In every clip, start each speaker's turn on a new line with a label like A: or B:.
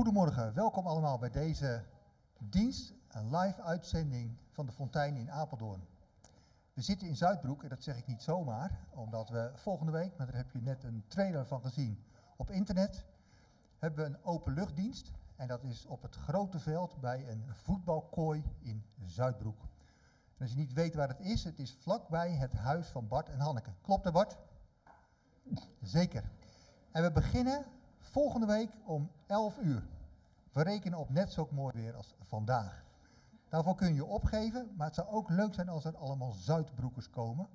A: Goedemorgen, welkom allemaal bij deze dienst, een live uitzending van de Fontein in Apeldoorn. We zitten in Zuidbroek en dat zeg ik niet zomaar, omdat we volgende week, maar daar heb je net een trailer van gezien op internet, hebben we een openluchtdienst. En dat is op het grote veld bij een voetbalkooi in Zuidbroek. Als je niet weet waar het is, het is vlakbij het huis van Bart en Hanneke. Klopt dat Bart? Zeker. En we beginnen volgende week om 11 uur. We rekenen op net zo mooi weer als vandaag. Daarvoor kun je opgeven, maar het zou ook leuk zijn als er allemaal Zuidbroekers komen.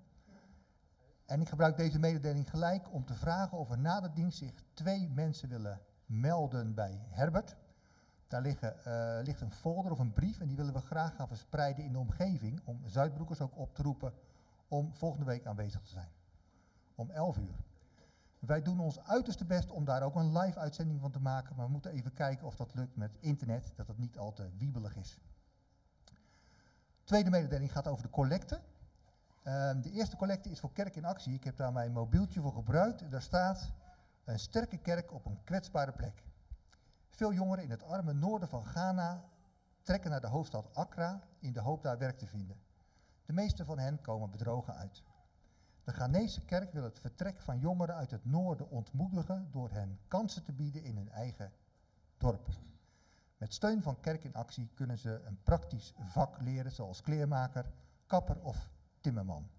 A: En ik gebruik deze mededeling gelijk om te vragen of er na de dienst zich twee mensen willen melden bij Herbert. Daar liggen, uh, ligt een folder of een brief en die willen we graag gaan verspreiden in de omgeving om Zuidbroekers ook op te roepen om volgende week aanwezig te zijn. Om 11 uur. Wij doen ons uiterste best om daar ook een live uitzending van te maken, maar we moeten even kijken of dat lukt met internet, dat het niet al te wiebelig is. Tweede mededeling gaat over de collecte. Uh, de eerste collecte is voor Kerk in Actie. Ik heb daar mijn mobieltje voor gebruikt. Daar staat een sterke kerk op een kwetsbare plek. Veel jongeren in het arme noorden van Ghana trekken naar de hoofdstad Accra in de hoop daar werk te vinden. De meeste van hen komen bedrogen uit. De Ghanese kerk wil het vertrek van jongeren uit het noorden ontmoedigen door hen kansen te bieden in hun eigen dorp. Met steun van Kerk in Actie kunnen ze een praktisch vak leren, zoals kleermaker, kapper of timmerman.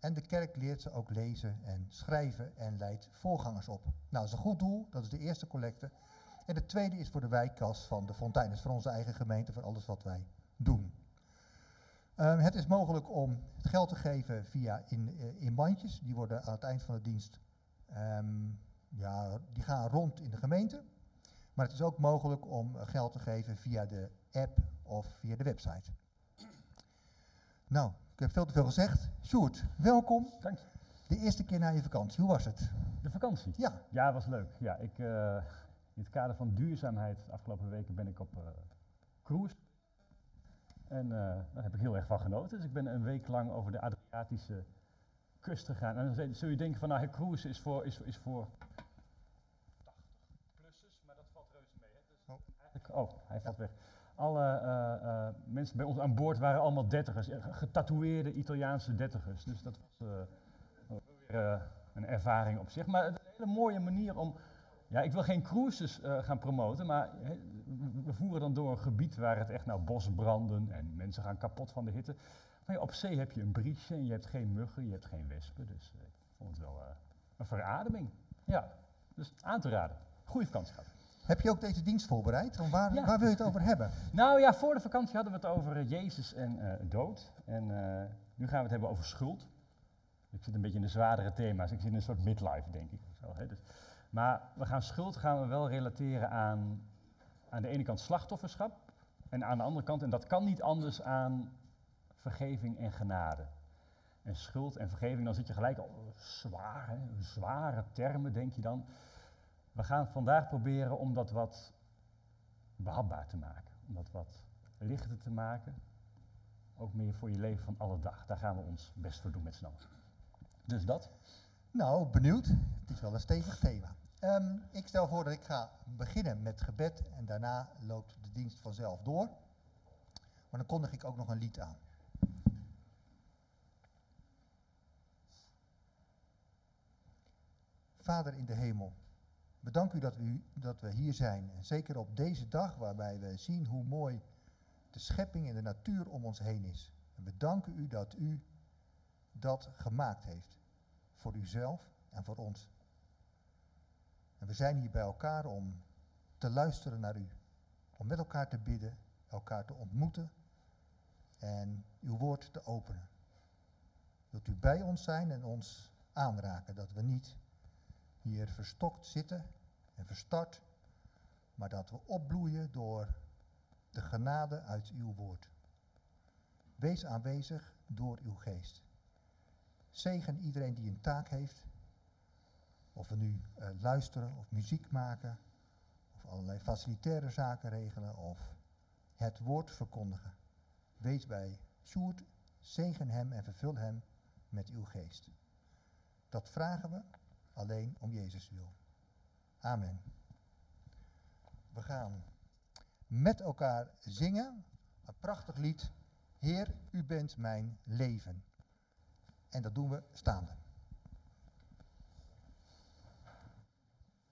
A: En de kerk leert ze ook lezen en schrijven en leidt voorgangers op. Nou, dat is een goed doel, dat is de eerste collecte. En de tweede is voor de wijkkas van de Fontein, dus voor onze eigen gemeente, voor alles wat wij doen. Um, het is mogelijk om het geld te geven via in, uh, in bandjes. Die worden aan het eind van de dienst, um, ja, die gaan rond in de gemeente. Maar het is ook mogelijk om geld te geven via de app of via de website. Nou, ik heb veel te veel gezegd. Sjoerd, welkom.
B: Dank je.
A: De eerste keer na je vakantie, hoe was het?
B: De vakantie?
A: Ja.
B: Ja, was leuk. Ja, ik, uh, in het kader van duurzaamheid, de afgelopen weken ben ik op uh, cruise. En uh, daar heb ik heel erg van genoten. Dus ik ben een week lang over de Adriatische kust gegaan. En dan zul je denken van, nou, cruise is voor, is, is voor 80-plussers, maar dat valt reuze mee. Hè? Dus oh. Eigenlijk, oh, hij valt weg. Alle uh, uh, mensen bij ons aan boord waren allemaal dertigers, getatoeëerde Italiaanse dertigers. Dus dat was weer een ervaring op zich. Maar het is een hele mooie manier om ja, ik wil geen cruises gaan promoten, maar we voeren dan door een gebied waar het echt nou bosbranden en mensen gaan kapot van de hitte. Maar ja, op zee heb je een briesje en je hebt geen muggen, je hebt geen wespen, dus uh, ik vond het wel uh, een verademing. Ja, dus aan te raden. Goeie vakantie gehad.
A: Heb je ook deze dienst voorbereid? Waar, ja. waar, wil je het over hebben?
B: Nou ja, voor de vakantie hadden we het over Jezus en dood. En nu gaan we het hebben over schuld. Ik zit een beetje in de zwaardere thema's. Ik zit in een soort midlife, denk ik. Zo, hè? Dus, maar we gaan schuld gaan we wel relateren aan, aan de ene kant slachtofferschap en aan de andere kant, en dat kan niet anders aan vergeving en genade. En schuld en vergeving, dan zit je gelijk al zwaar, zware termen denk je dan. We gaan vandaag proberen om dat wat behapbaar te maken, om dat wat lichter te maken. Ook meer voor je leven van alle dag. Daar gaan we ons best voor doen met z'n allen. Dus dat.
A: Nou, benieuwd. Het is wel een stevig thema. Um, ik stel voor dat ik ga beginnen met gebed en daarna loopt de dienst vanzelf door. Maar dan kondig ik ook nog een lied aan. Vader in de hemel, bedank u dat, u dat we hier zijn. En zeker op deze dag waarbij we zien hoe mooi de schepping en de natuur om ons heen is. En we danken u dat u dat gemaakt heeft. Voor uzelf en voor ons. En we zijn hier bij elkaar om te luisteren naar u. Om met elkaar te bidden, elkaar te ontmoeten en uw woord te openen. Wilt u bij ons zijn en ons aanraken, dat we niet hier verstokt zitten en verstart, maar dat we opbloeien door de genade uit uw woord. Wees aanwezig door uw geest. Zegen iedereen die een taak heeft of we nu uh, luisteren of muziek maken, of allerlei facilitaire zaken regelen, of het woord verkondigen. Wees bij Sjoerd, zegen hem en vervul hem met uw geest. Dat vragen we alleen om Jezus wil. Amen. We gaan met elkaar zingen. Een prachtig lied. Heer, u bent mijn leven. En dat doen we staande.
C: Heer, u bent mijn leven, de grond waarop ik sta. Heer, u bent mijn weg, de waarheid die mij leidt. Uw woord is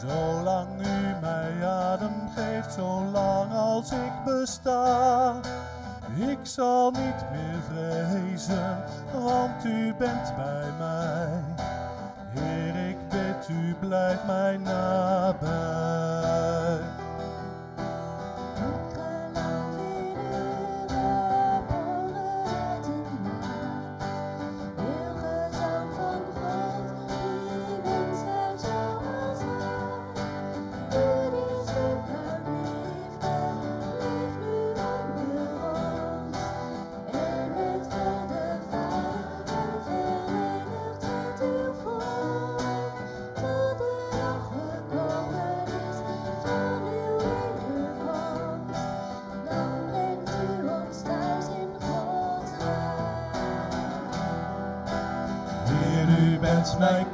C: Zolang u mij adem geeft, zolang als ik besta. Ik zal niet meer vrezen, want u bent bij mij. Heer, ik bid u, blijf mij nabij.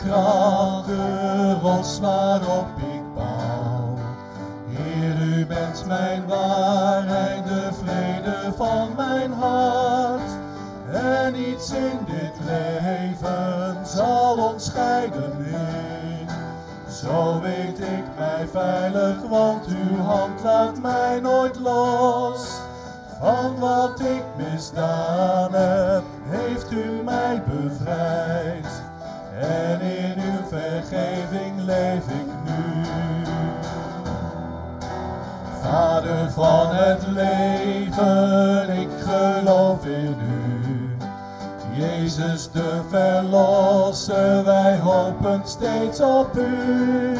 C: Kracht, de rots waarop ik bouw. Heer, u bent mijn waarheid, de vrede van mijn hart. En niets in dit leven zal ons scheiden, Heer. Zo weet ik mij veilig, want uw hand laat mij nooit los. Van wat ik misdaan heb, heeft u mij bevrijd. En in uw vergeving leef ik nu. Vader van het leven, ik geloof in u. Jezus de Verlosser, wij hopen steeds op u.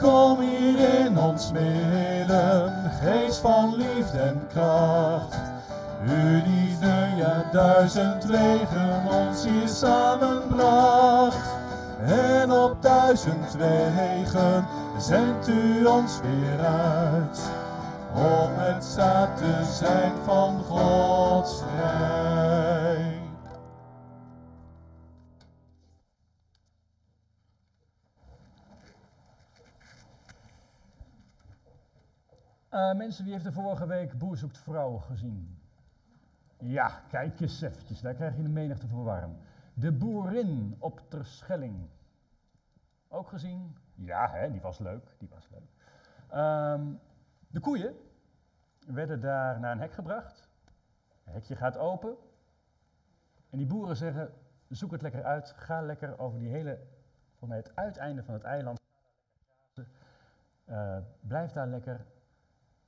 C: Kom hier in ons midden, geest van liefde en kracht. Uw liefde, ja duizend wegen ons hier samenbracht. En op duizend wegen zendt u ons weer uit. Om het zaad te zijn van Gods rijk.
B: Eh, mensen, wie heeft de vorige week Boer zoekt vrouw gezien? Ja, kijk eens eventjes, daar krijg je de menigte voor warm. De boerin op Terschelling. Ook gezien? Ja, hè, die was leuk, die was leuk. Ehm, de koeien werden daar naar een hek gebracht. Het hekje gaat open. En die boeren zeggen, zoek het lekker uit, ga lekker over die hele, voor mij het uiteinde van het eiland. Eh, blijf daar lekker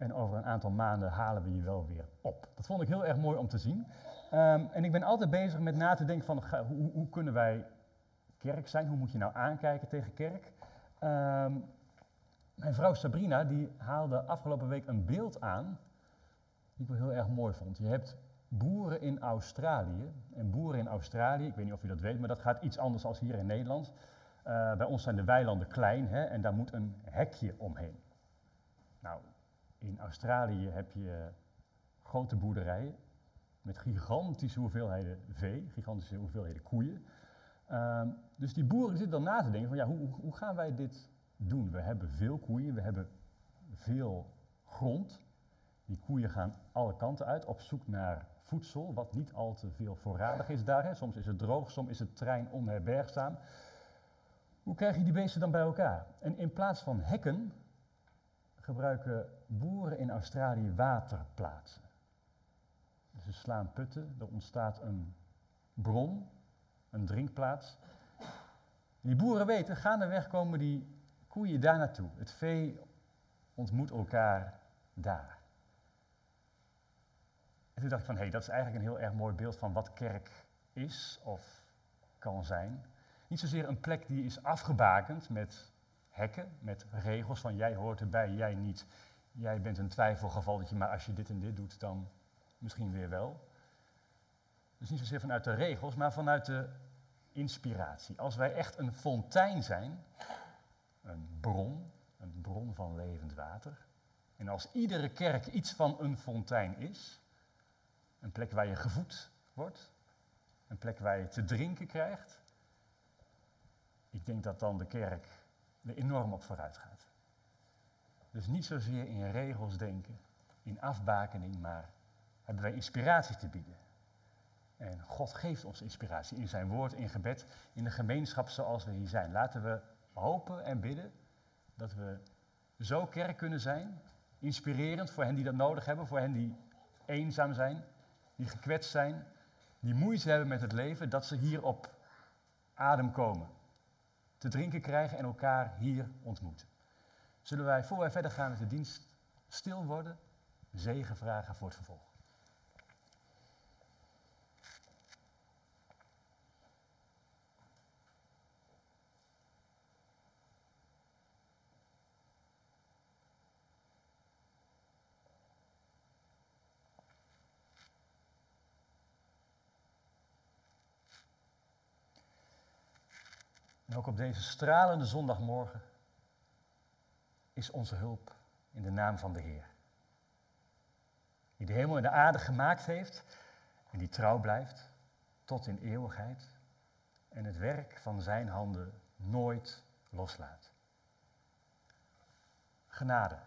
B: en over een aantal maanden halen we je wel weer op. Dat vond ik heel erg mooi om te zien. Ehm, en ik ben altijd bezig met na te denken van hoe, hoe kunnen wij kerk zijn? Hoe moet je nou aankijken tegen kerk? Ehm, mijn vrouw Sabrina die haalde afgelopen week een beeld aan die ik wel heel erg mooi vond. Je hebt boeren in Australië. En boeren in Australië, ik weet niet of u dat weet, maar dat gaat iets anders dan hier in Nederland. Eh, bij ons zijn de weilanden klein hè, en daar moet een hekje omheen. Nou, in Australië heb je grote boerderijen met gigantische hoeveelheden vee, gigantische hoeveelheden koeien. Ehm, dus die boeren zitten dan na te denken van ja, hoe, hoe- gaan wij dit doen? We hebben veel koeien, we hebben veel grond. Die koeien gaan alle kanten uit op zoek naar voedsel, wat niet al te veel voorradig is daar. Hè. Soms is het droog, soms is het terrein onherbergzaam. Hoe krijg je die beesten dan bij elkaar? En in plaats van hekken gebruiken boeren in Australië waterplaatsen. Ze slaan putten, er ontstaat een bron, een drinkplaats. Die boeren weten, gaandeweg komen die koeien daar naartoe. Het vee ontmoet elkaar daar. En toen dacht ik van, hé, hey, dat is eigenlijk een heel erg mooi beeld van wat kerk is of kan zijn. Niet zozeer een plek die is afgebakend met hekken met regels van jij hoort erbij, jij niet. Jij bent een twijfelgevalletje, maar als je dit en dit doet, dan misschien weer wel. Dus niet zozeer vanuit de regels, maar vanuit de inspiratie. Als wij echt een fontein zijn, een bron, een bron van levend water. En als iedere kerk iets van een fontein is, een plek waar je gevoed wordt, een plek waar je te drinken krijgt, ik denk dat dan de kerk er enorm op vooruit gaat. Dus niet zozeer in regels denken, in afbakening, maar hebben wij inspiratie te bieden. En God geeft ons inspiratie in zijn woord, in gebed, in de gemeenschap zoals we hier zijn. Laten we hopen en bidden dat we zo kerk kunnen zijn, inspirerend voor hen die dat nodig hebben, voor hen die eenzaam zijn, die gekwetst zijn, die moeite hebben met het leven, dat ze hier op adem komen, te drinken krijgen en elkaar hier ontmoeten. Zullen wij, voor wij verder gaan met de dienst, stil worden, zegen vragen voor het vervolg. En ook op deze stralende zondagmorgen is onze hulp in de naam van de Heer. Die de hemel en de aarde gemaakt heeft en die trouw blijft tot in eeuwigheid en het werk van zijn handen nooit loslaat. Genade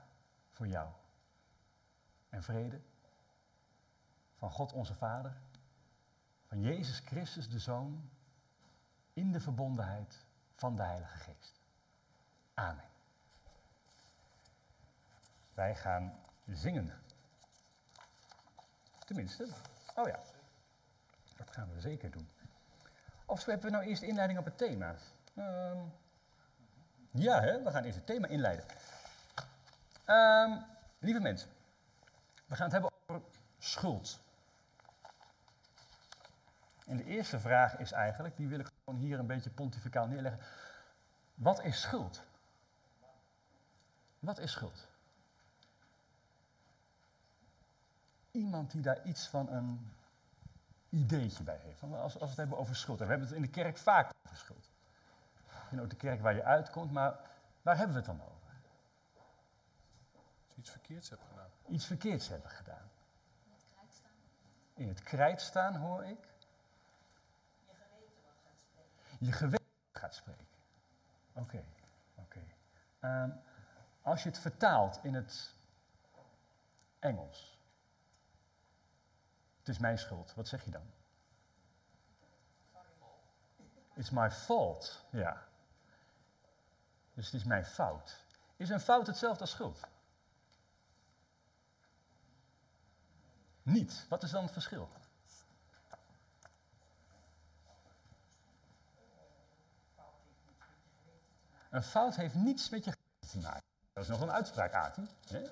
B: voor jou en vrede van God onze Vader, van Jezus Christus de Zoon, in de verbondenheid van de Heilige Geest. Amen. Wij gaan zingen. Tenminste, oh ja, dat gaan we zeker doen. Of hebben we nou eerst de inleiding op het thema? Ehm, ja, hè? we gaan eerst het thema inleiden. Ehm, lieve mensen, we gaan het hebben over schuld. En de eerste vraag is eigenlijk, die wil ik gewoon hier een beetje pontificaal neerleggen. Wat is schuld? Wat is schuld? Iemand die daar iets van een ideetje bij heeft. Als, als we het hebben over schuld. En we hebben het in de kerk vaak over schuld. En ook de kerk waar je uitkomt, maar waar hebben we het dan over?
C: Als je iets verkeerds hebt gedaan.
B: Iets verkeerds hebben gedaan. In het krijt staan hoor ik. Je geweten gaat spreken. Oké, oké. Ehm, als je het vertaalt in het Engels. Het is mijn schuld. Wat zeg je dan? It's my fault. Ja. Dus het is mijn fout. Is een fout hetzelfde als schuld? Niet. Wat is dan het verschil? Een fout heeft niets met je te maken. Dat is nog een uitspraak, Ati. hè?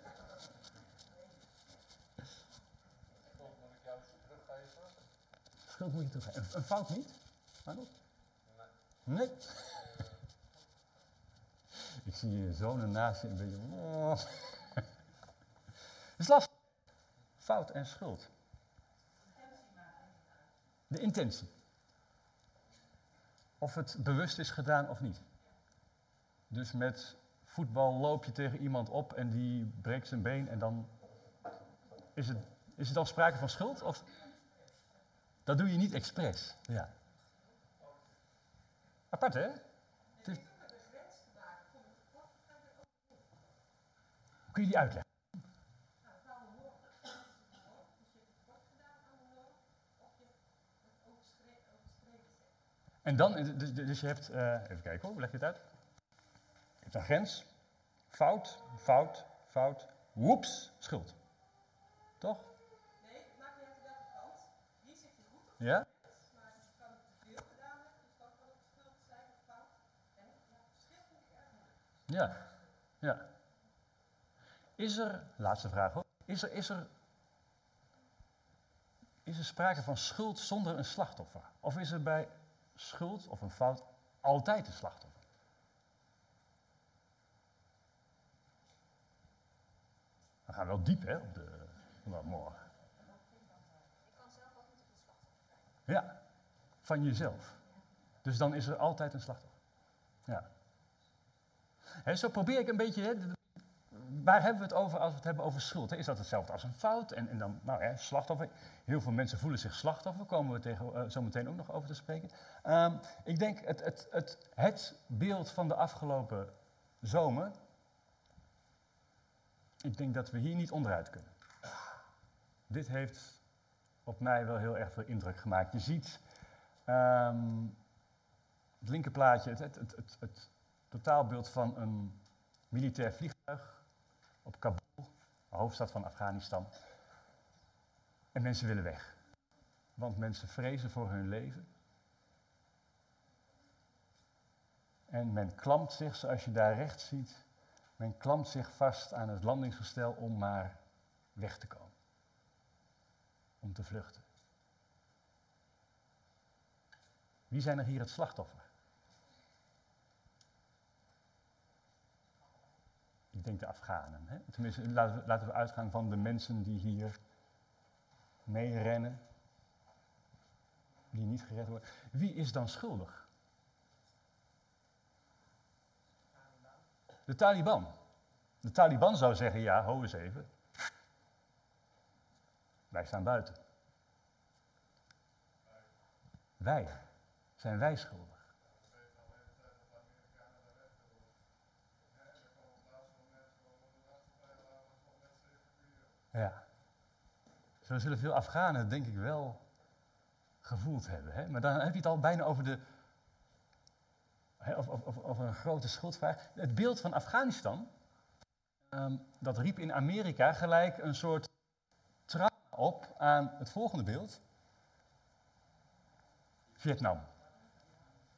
B: Schuld moet je teruggeven. Een, fout niet? Waarom? Nee. Ik zie je zoon ernaast je een beetje... Oh. Het is lastig. Fout en schuld. De intentie. Of het bewust is gedaan of niet. Dus met voetbal loop je tegen iemand op en die breekt zijn been en dan is het, is het dan sprake van schuld? Of dat doe je niet expres. Ja. Apart hè? Het is... Kun je die uitleggen? En dan, dus, dus je hebt, eh, even kijken hoor, hoe leg je het uit? Je hebt een grens, fout, fout, fout, woeps, schuld. Toch?
D: Nee, het maakt niet uit welke kant. Hier zit je goed op,
B: Ja?
D: maar je kan het te veel gedaan hebben, dus ja.
B: Ja. Ja. Is er, laatste vraag hoor, is er, is er, is er sprake van schuld zonder een slachtoffer? Of is er bij schuld of een fout altijd een slachtoffer? We gaan wel diep, hè, op de zondagmorgen. Ja, van jezelf. Dus dan is er altijd een slachtoffer. Ja. Hè, zo probeer ik een beetje, waar hebben we het over als we het hebben over schuld? Is dat hetzelfde als een fout? En, en dan, nou ja, slachtoffer. Heel veel mensen voelen zich slachtoffer, komen we tegen, eh, zo meteen ook nog over te spreken. Ehm, ik denk het, het, het, het beeld van de afgelopen zomer, ik denk dat we hier niet onderuit kunnen. Dit heeft op mij wel heel erg veel indruk gemaakt. Je ziet ehm, het linkerplaatje, het, het, het, het, totaalbeeld van een militair vliegtuig op Kabul, hoofdstad van Afghanistan. En mensen willen weg. Want mensen vrezen voor hun leven. En men klampt zich, zoals je daar rechts ziet, men klampt zich vast aan het landingsgestel om maar weg te komen. Om te vluchten. Wie zijn er hier het slachtoffer? Ik denk de Afghanen. Hè? Tenminste, laten we, laten we uitgaan van de mensen die hier meerennen, die niet gered worden. Wie is dan schuldig? De Taliban. De Taliban zou zeggen, ja, ho eens even. Wij staan buiten. Wij. Zijn wij schuldig? Ja. Zo zullen veel Afghanen denk ik wel gevoeld hebben. Hè? Maar dan heb je het al bijna over, de, of- of- een grote schuldvraag. Het beeld van Afghanistan, ehm, dat riep in Amerika gelijk een soort trauma op aan het volgende beeld. Vietnam.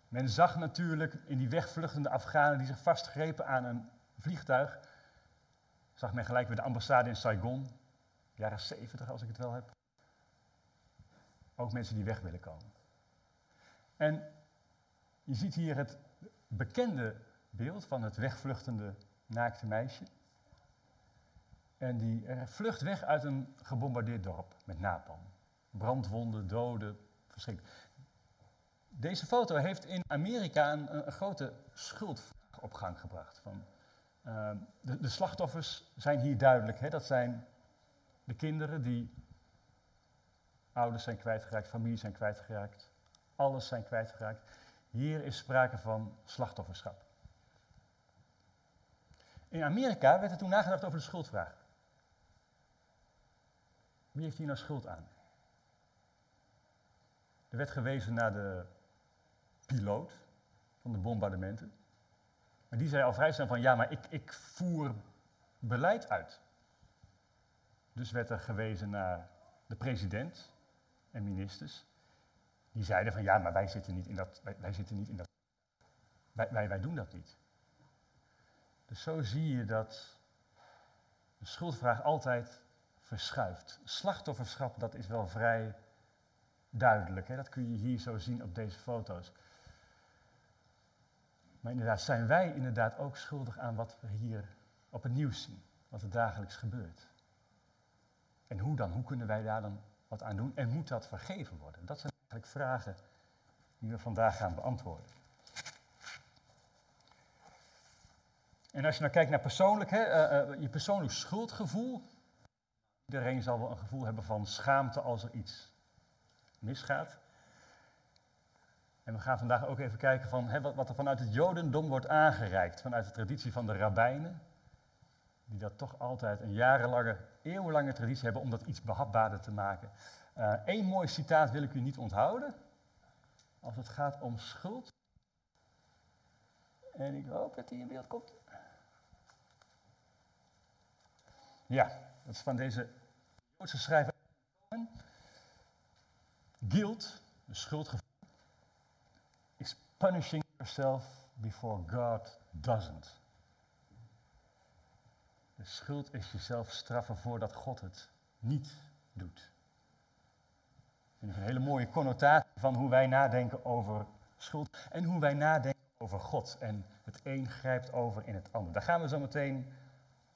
B: Men zag natuurlijk in die wegvluchtende Afghanen die zich vastgrepen aan een vliegtuig, zag men gelijk bij de ambassade in Saigon, jaren 70 als ik het wel heb. Ook mensen die weg willen komen. En je ziet hier het bekende beeld van het wegvluchtende naakte meisje. En die eh, vlucht weg uit een gebombardeerd dorp met napalm. Brandwonden, doden, verschrikkelijk. Deze foto heeft in Amerika een, grote schuldvraag op gang gebracht. Van, ehm, de, de slachtoffers zijn hier duidelijk. Hè? Dat zijn de kinderen die ouders zijn kwijtgeraakt, familie zijn kwijtgeraakt, alles zijn kwijtgeraakt. Hier is sprake van slachtofferschap. In Amerika werd er toen nagedacht over de schuldvraag. Wie heeft hier nou schuld aan? Er werd gewezen naar de piloot van de bombardementen. En die zei al vrij snel van ja, maar ik, ik voer beleid uit. Dus werd er gewezen naar de president en ministers. Die zeiden van ja, maar wij zitten niet in dat. Wij, zitten niet in dat. Wij, wij, wij doen dat niet. Dus zo zie je dat de schuldvraag altijd verschuift. Slachtofferschap, dat is wel vrij duidelijk. Hè? Dat kun je hier zo zien op deze foto's. Maar inderdaad, zijn wij inderdaad ook schuldig aan wat we hier op het nieuws zien, wat er dagelijks gebeurt? En hoe dan? Hoe kunnen wij daar dan wat aan doen? En moet dat vergeven worden? Dat zijn eigenlijk vragen die we vandaag gaan beantwoorden. En als je nou kijkt naar persoonlijk, hè, eh, eh, je persoonlijk schuldgevoel. Iedereen zal wel een gevoel hebben van schaamte als er iets misgaat. En we gaan vandaag ook even kijken van hè, wat, wat er vanuit het Jodendom wordt aangereikt, vanuit de traditie van de rabbijnen, die dat toch altijd een jarenlange, eeuwenlange traditie hebben om dat iets behapbaarder te maken. Eén mooi citaat wil ik u niet onthouden, als het gaat om schuld. En ik hoop dat hij in beeld komt. Ja, dat is van deze Joodse schrijver. Guilt, de schuldgevoel, is punishing yourself before God doesn't. De schuld is jezelf straffen voordat God het niet doet. Een hele mooie connotatie van hoe wij nadenken over schuld en hoe wij nadenken over God. En het een grijpt over in het ander. Daar gaan we zo meteen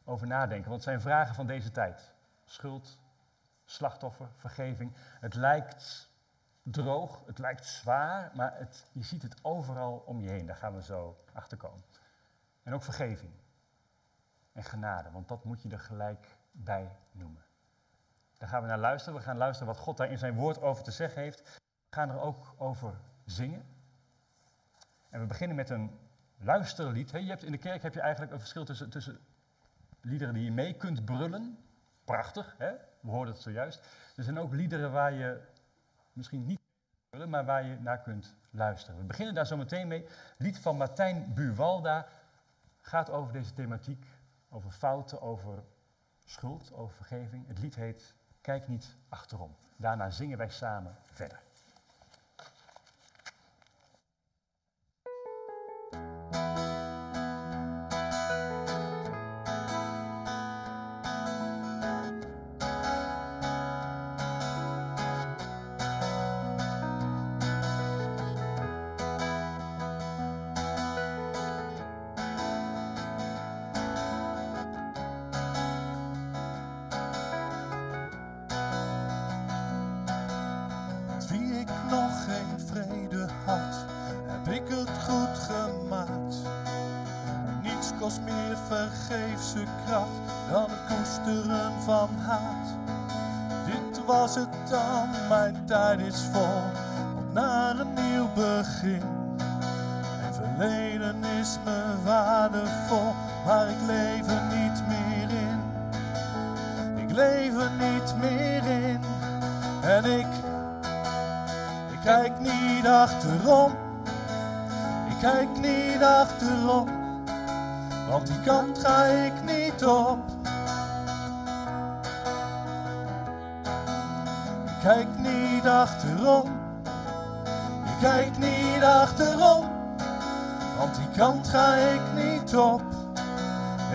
B: over nadenken. Want het zijn vragen van deze tijd. Schuld, slachtoffer, vergeving. Het lijkt droog, het lijkt zwaar, maar het, je ziet het overal om je heen. Daar gaan we zo achter komen. En ook vergeving. En genade, want dat moet je er gelijk bij noemen. Daar gaan we naar luisteren. We gaan luisteren wat God daar in zijn woord over te zeggen heeft. We gaan er ook over zingen. En we beginnen met een luisterlied. Je hebt, in de kerk heb je eigenlijk een verschil tussen, tussen liederen die je mee kunt brullen. Prachtig, hè? we hoorden het zojuist. Er zijn ook liederen waar je misschien niet brullen, maar waar je naar kunt luisteren. We beginnen daar zo meteen mee. Lied van Martijn Buwalda gaat over deze thematiek. Over fouten, over schuld, over vergeving. Het lied heet Kijk niet achterom. Daarna zingen wij samen verder.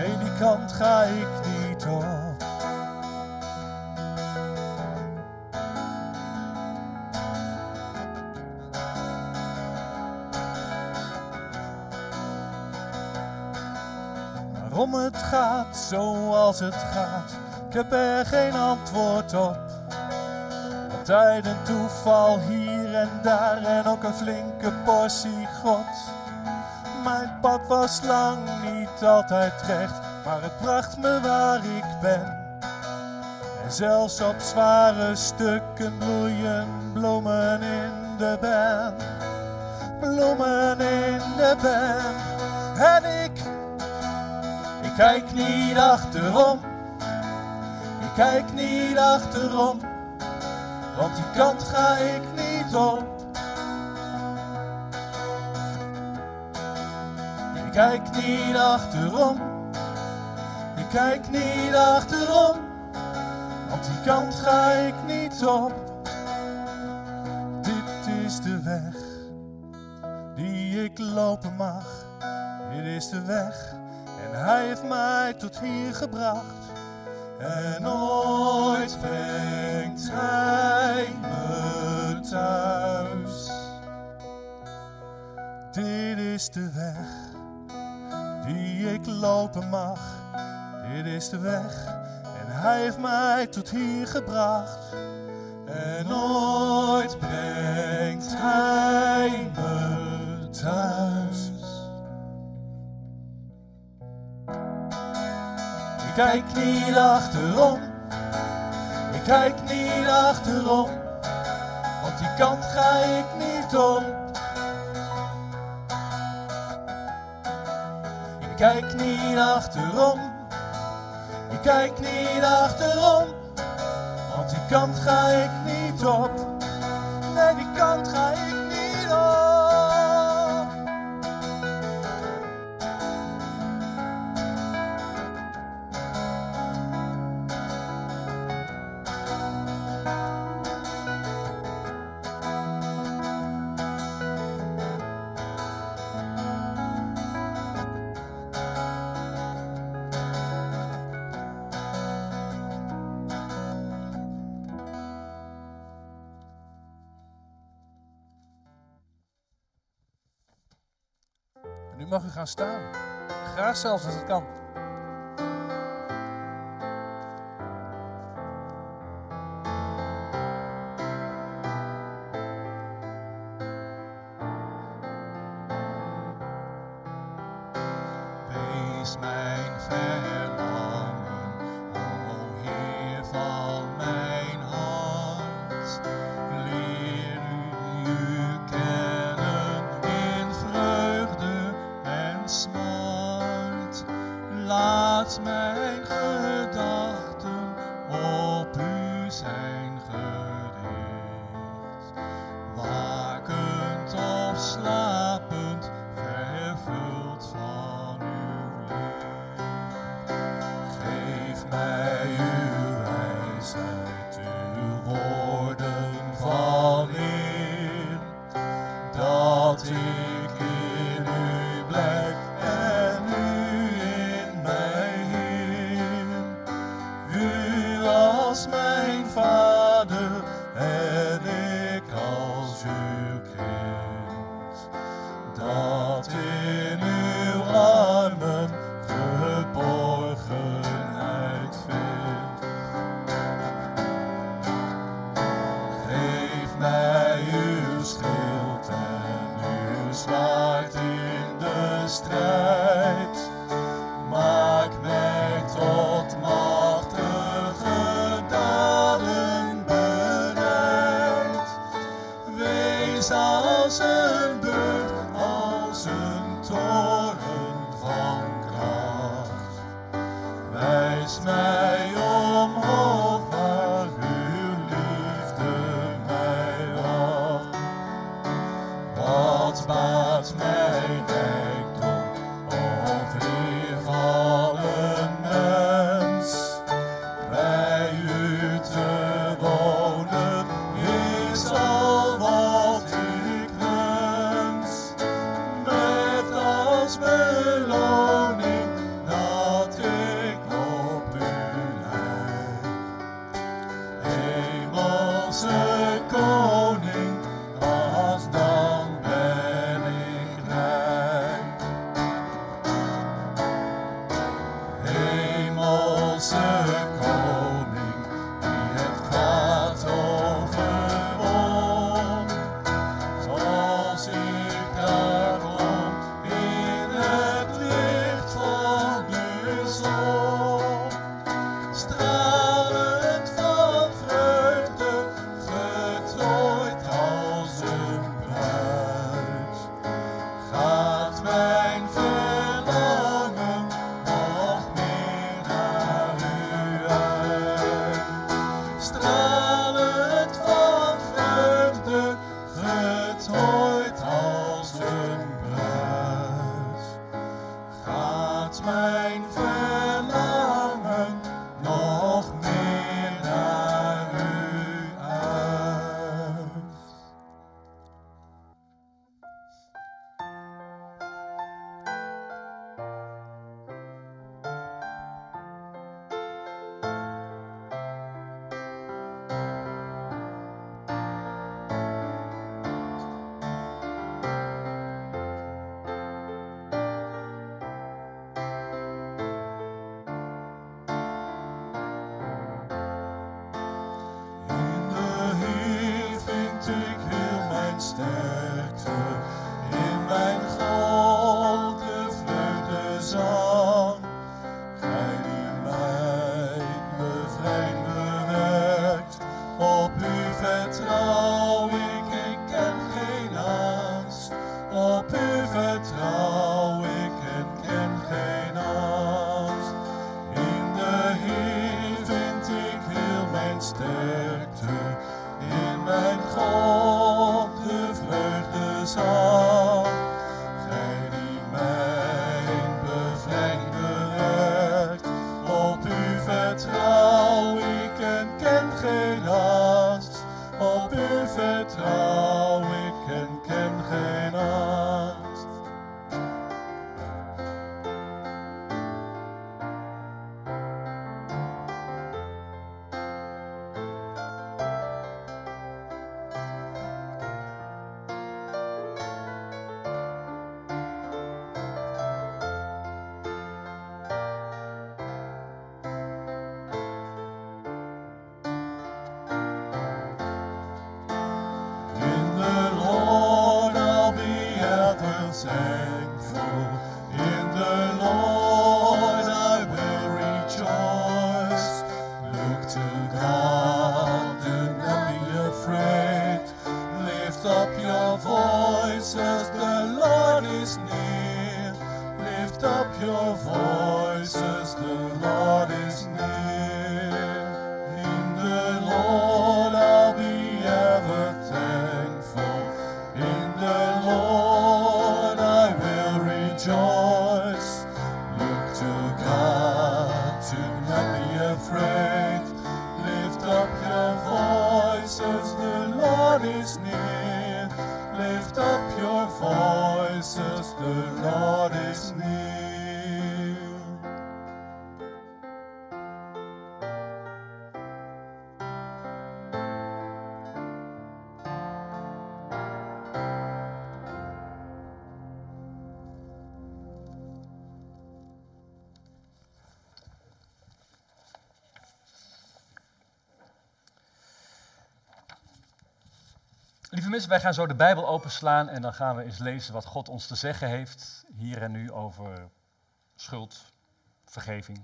C: Nee, die kant ga ik niet op. Waarom het gaat zoals het gaat, ik heb er geen antwoord op. Tijd en toeval hier en daar en ook een flinke portie God. Mijn pad was lang niet altijd recht, maar het bracht me waar ik ben. En zelfs op zware stukken bloeien bloemen in de ben. Bloemen in de ben. En ik ik kijk niet achterom, ik kijk niet achterom, want die kant ga ik niet op. Kijk niet achterom, ik kijk niet achterom, want die kant ga ik niet op. Dit is de weg die ik lopen mag, dit is de weg. En hij heeft mij tot hier gebracht. En ooit brengt hij me thuis. Dit is de weg die ik lopen mag. Dit is de weg. En hij heeft mij tot hier gebracht. En ooit brengt hij me thuis. Ik kijk niet achterom, ik kijk niet achterom, want die kant ga ik niet op. Ik kijk niet achterom, ik kijk niet achterom, want die kant ga ik niet op. Nee, die kant ga ik niet op.
E: staan. Graag zelfs als het kan.
B: Mensen, wij gaan zo de Bijbel openslaan en dan gaan we eens lezen wat God ons te zeggen heeft hier en nu over schuld, vergeving.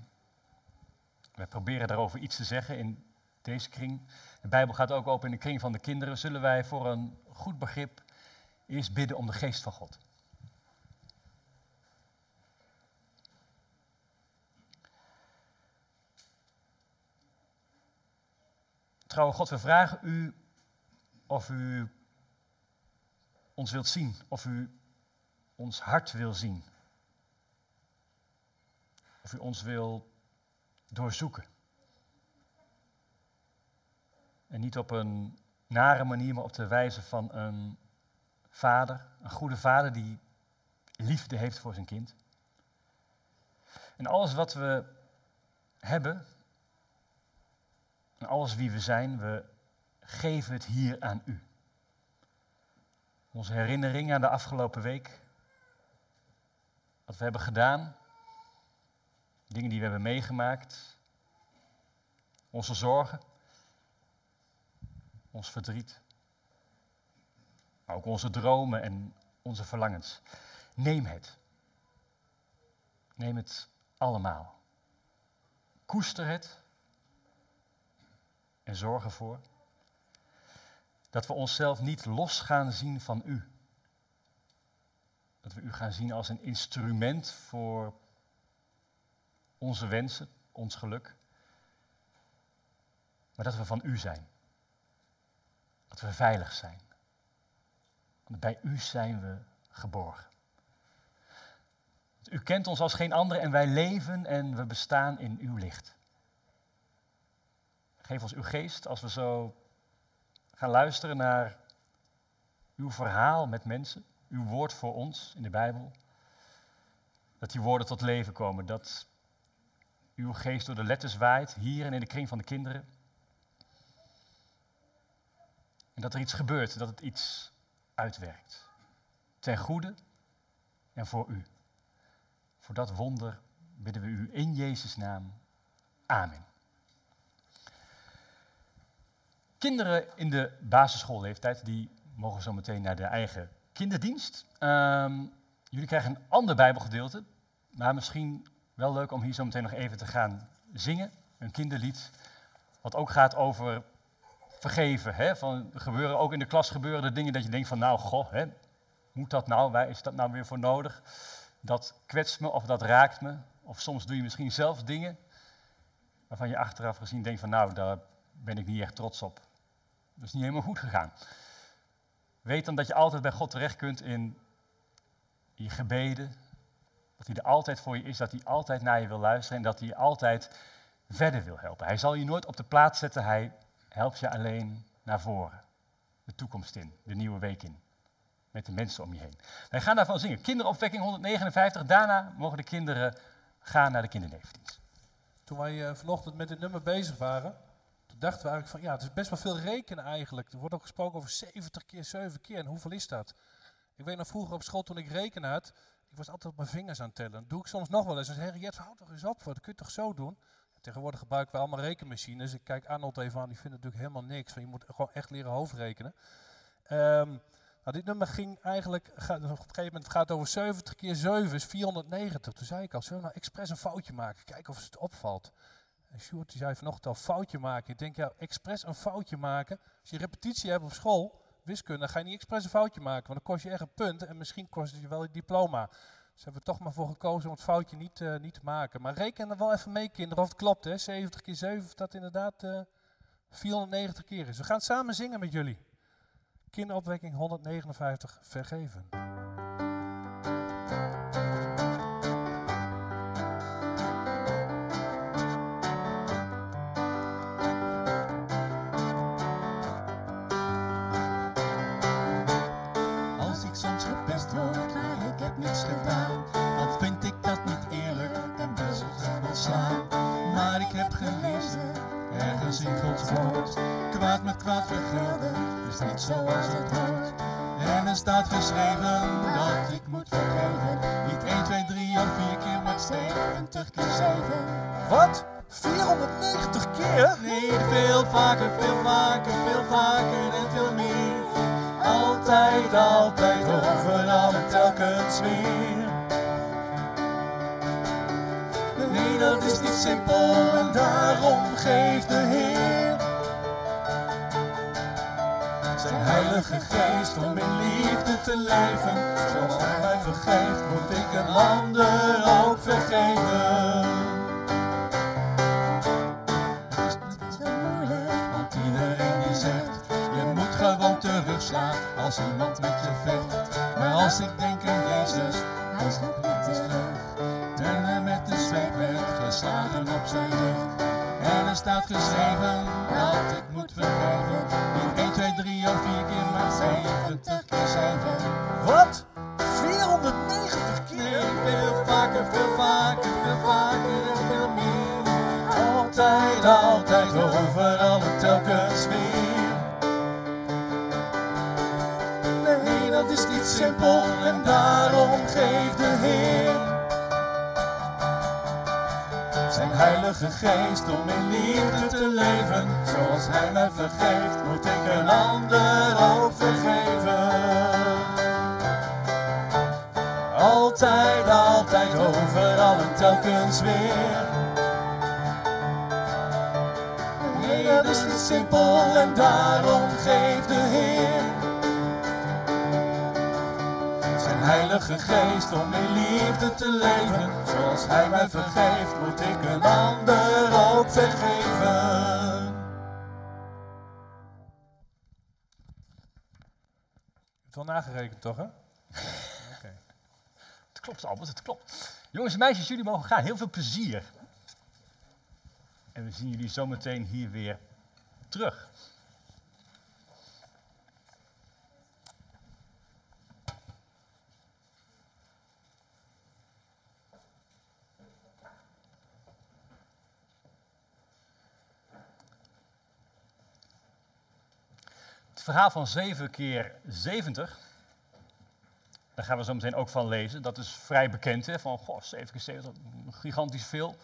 B: Wij proberen daarover iets te zeggen in deze kring. De Bijbel gaat ook open in de kring van de kinderen. Zullen wij voor een goed begrip eerst bidden om de geest van God? Trouwe God, we vragen u of u ons wilt zien, of u ons hart wil zien. Of u ons wil doorzoeken. En niet op een nare manier, maar op de wijze van een vader, een goede vader die liefde heeft voor zijn kind. En alles wat we hebben, en alles wie we zijn, we geven het hier aan u. Onze herinnering aan de afgelopen week. Wat we hebben gedaan. Dingen die we hebben meegemaakt. Onze zorgen. Ons verdriet. Maar ook onze dromen en onze verlangens. Neem het. Neem het allemaal. Koester het. En zorg ervoor dat we onszelf niet los gaan zien van u. Dat we u gaan zien als een instrument voor onze wensen, ons geluk. Maar dat we van u zijn. Dat we veilig zijn. Want bij u zijn we geborgen. U kent ons als geen ander en wij leven en we bestaan in uw licht. Geef ons uw geest als we zo gaan luisteren naar uw verhaal met mensen, uw woord voor ons in de Bijbel. Dat die woorden tot leven komen, dat uw geest door de letters waait, hier en in de kring van de kinderen. En dat er iets gebeurt, dat het iets uitwerkt. Ten goede en voor u. Voor dat wonder bidden we u in Jezus' naam. Amen. Kinderen in de basisschoolleeftijd, die mogen zo meteen naar de eigen kinderdienst. Ehm, jullie krijgen een ander bijbelgedeelte, maar misschien wel leuk om hier zo meteen nog even te gaan zingen. Een kinderlied, wat ook gaat over vergeven. Hè? Van, gebeuren ook in de klas gebeuren er dingen dat je denkt van nou, goh, hè, moet dat nou, waar is dat nou weer voor nodig? Dat kwetst me of dat raakt me. Of soms doe je misschien zelf dingen waarvan je achteraf gezien denkt van nou, daar ben ik niet echt trots op. Dat is niet helemaal goed gegaan. Weet dan dat je altijd bij God terecht kunt in je gebeden. Dat hij er altijd voor je is, dat hij altijd naar je wil luisteren en dat hij altijd verder wil helpen. Hij zal je nooit op de plaats zetten, hij helpt je alleen naar voren. De toekomst in, de nieuwe week in. Met de mensen om je heen. Wij gaan daarvan zingen. Kinderopwekking 159. Daarna mogen de kinderen gaan naar de kindernevendienst.
C: Toen wij eh, vanochtend met dit nummer bezig waren, dachten we eigenlijk van ja, het is best wel veel rekenen eigenlijk. Er wordt ook gesproken over 70 keer 7 keer. En hoeveel is dat? Ik weet nog vroeger op school toen ik rekenen had, ik was altijd op mijn vingers aan het tellen. Dat doe ik soms nog wel eens. Jet, houd toch eens op, dat kun je toch zo doen? Tegenwoordig gebruiken we allemaal rekenmachines. Ik kijk Arnold even aan, die vindt natuurlijk helemaal niks. Van, je moet gewoon echt leren hoofdrekenen. Ehm, nou, dit nummer ging eigenlijk, gaat, op een gegeven moment gaat over 70 keer 7 is 490. Toen zei ik al, zullen we nou expres een foutje maken? Kijken of het opvalt. En Sjoerd zei vanochtend al, foutje maken. Ik denk, ja, expres een foutje maken. Als je repetitie hebt op school, wiskunde, ga je niet expres een foutje maken. Want dan kost je echt een punt en misschien kost het je wel een diploma.
E: Dus hebben we toch maar voor gekozen om het foutje niet, eh, niet te maken. Maar reken er wel even mee, kinderen, of het klopt. Hè? 70 keer 7, of dat inderdaad eh 490 keer is. We gaan samen zingen met jullie. Kinderopwekking 159, vergeven.
C: Niks gedaan, dan vind ik dat niet eerlijk en best wel slaan. Maar ik heb gelezen, ergens in Gods woord, kwaad met kwaad vergelden, is niet zoals het hoort. En er staat geschreven dat ik moet vergeven, niet 1, 2, 3 of 4 keer, maar 70 keer 7.
E: Wat? 490 keer?
C: Nee, veel vaker, veel vaker, veel vaker en veel meer. Altijd, altijd, overal en telkens weer. Nee, dat is niet simpel en daarom geeft de Heer zijn heilige geest om in liefde te leven. Zoals hij mij vergeeft, moet ik een ander ook vergeven. Als iemand met je vecht. Maar als ik denk aan Jezus,
F: Hij sloeg niet terug.
C: hij met de zweep werd geslagen op zijn rug. En er staat geschreven dat ik moet vergeven. Niet 1, 2, 3 of 4 keer, maar 70 keer 7.
E: Wat? 490 keer?
C: Nee, veel vaker, veel vaker, veel vaker en veel meer. Altijd, altijd, overal en telkens weer. Dat is niet simpel en daarom geeft de Heer zijn heilige geest om in liefde te leven. Zoals hij mij vergeeft, moet ik een ander ook vergeven. Altijd, altijd, overal en telkens weer. Dat is niet simpel en daarom geeft de Heer heilige geest om in liefde te leven. Zoals hij mij vergeeft, moet ik een ander ook vergeven.
E: Je hebt wel nagerekend, toch, hè? Oké.
B: Het klopt, Albert, het klopt. Jongens en meisjes, jullie mogen gaan. Heel veel plezier. En we zien jullie zometeen hier weer terug. Het verhaal van 7 keer 70 daar gaan we zo meteen ook van lezen. Dat is vrij bekend, hè? van goh, 7 keer 70, gigantisch veel.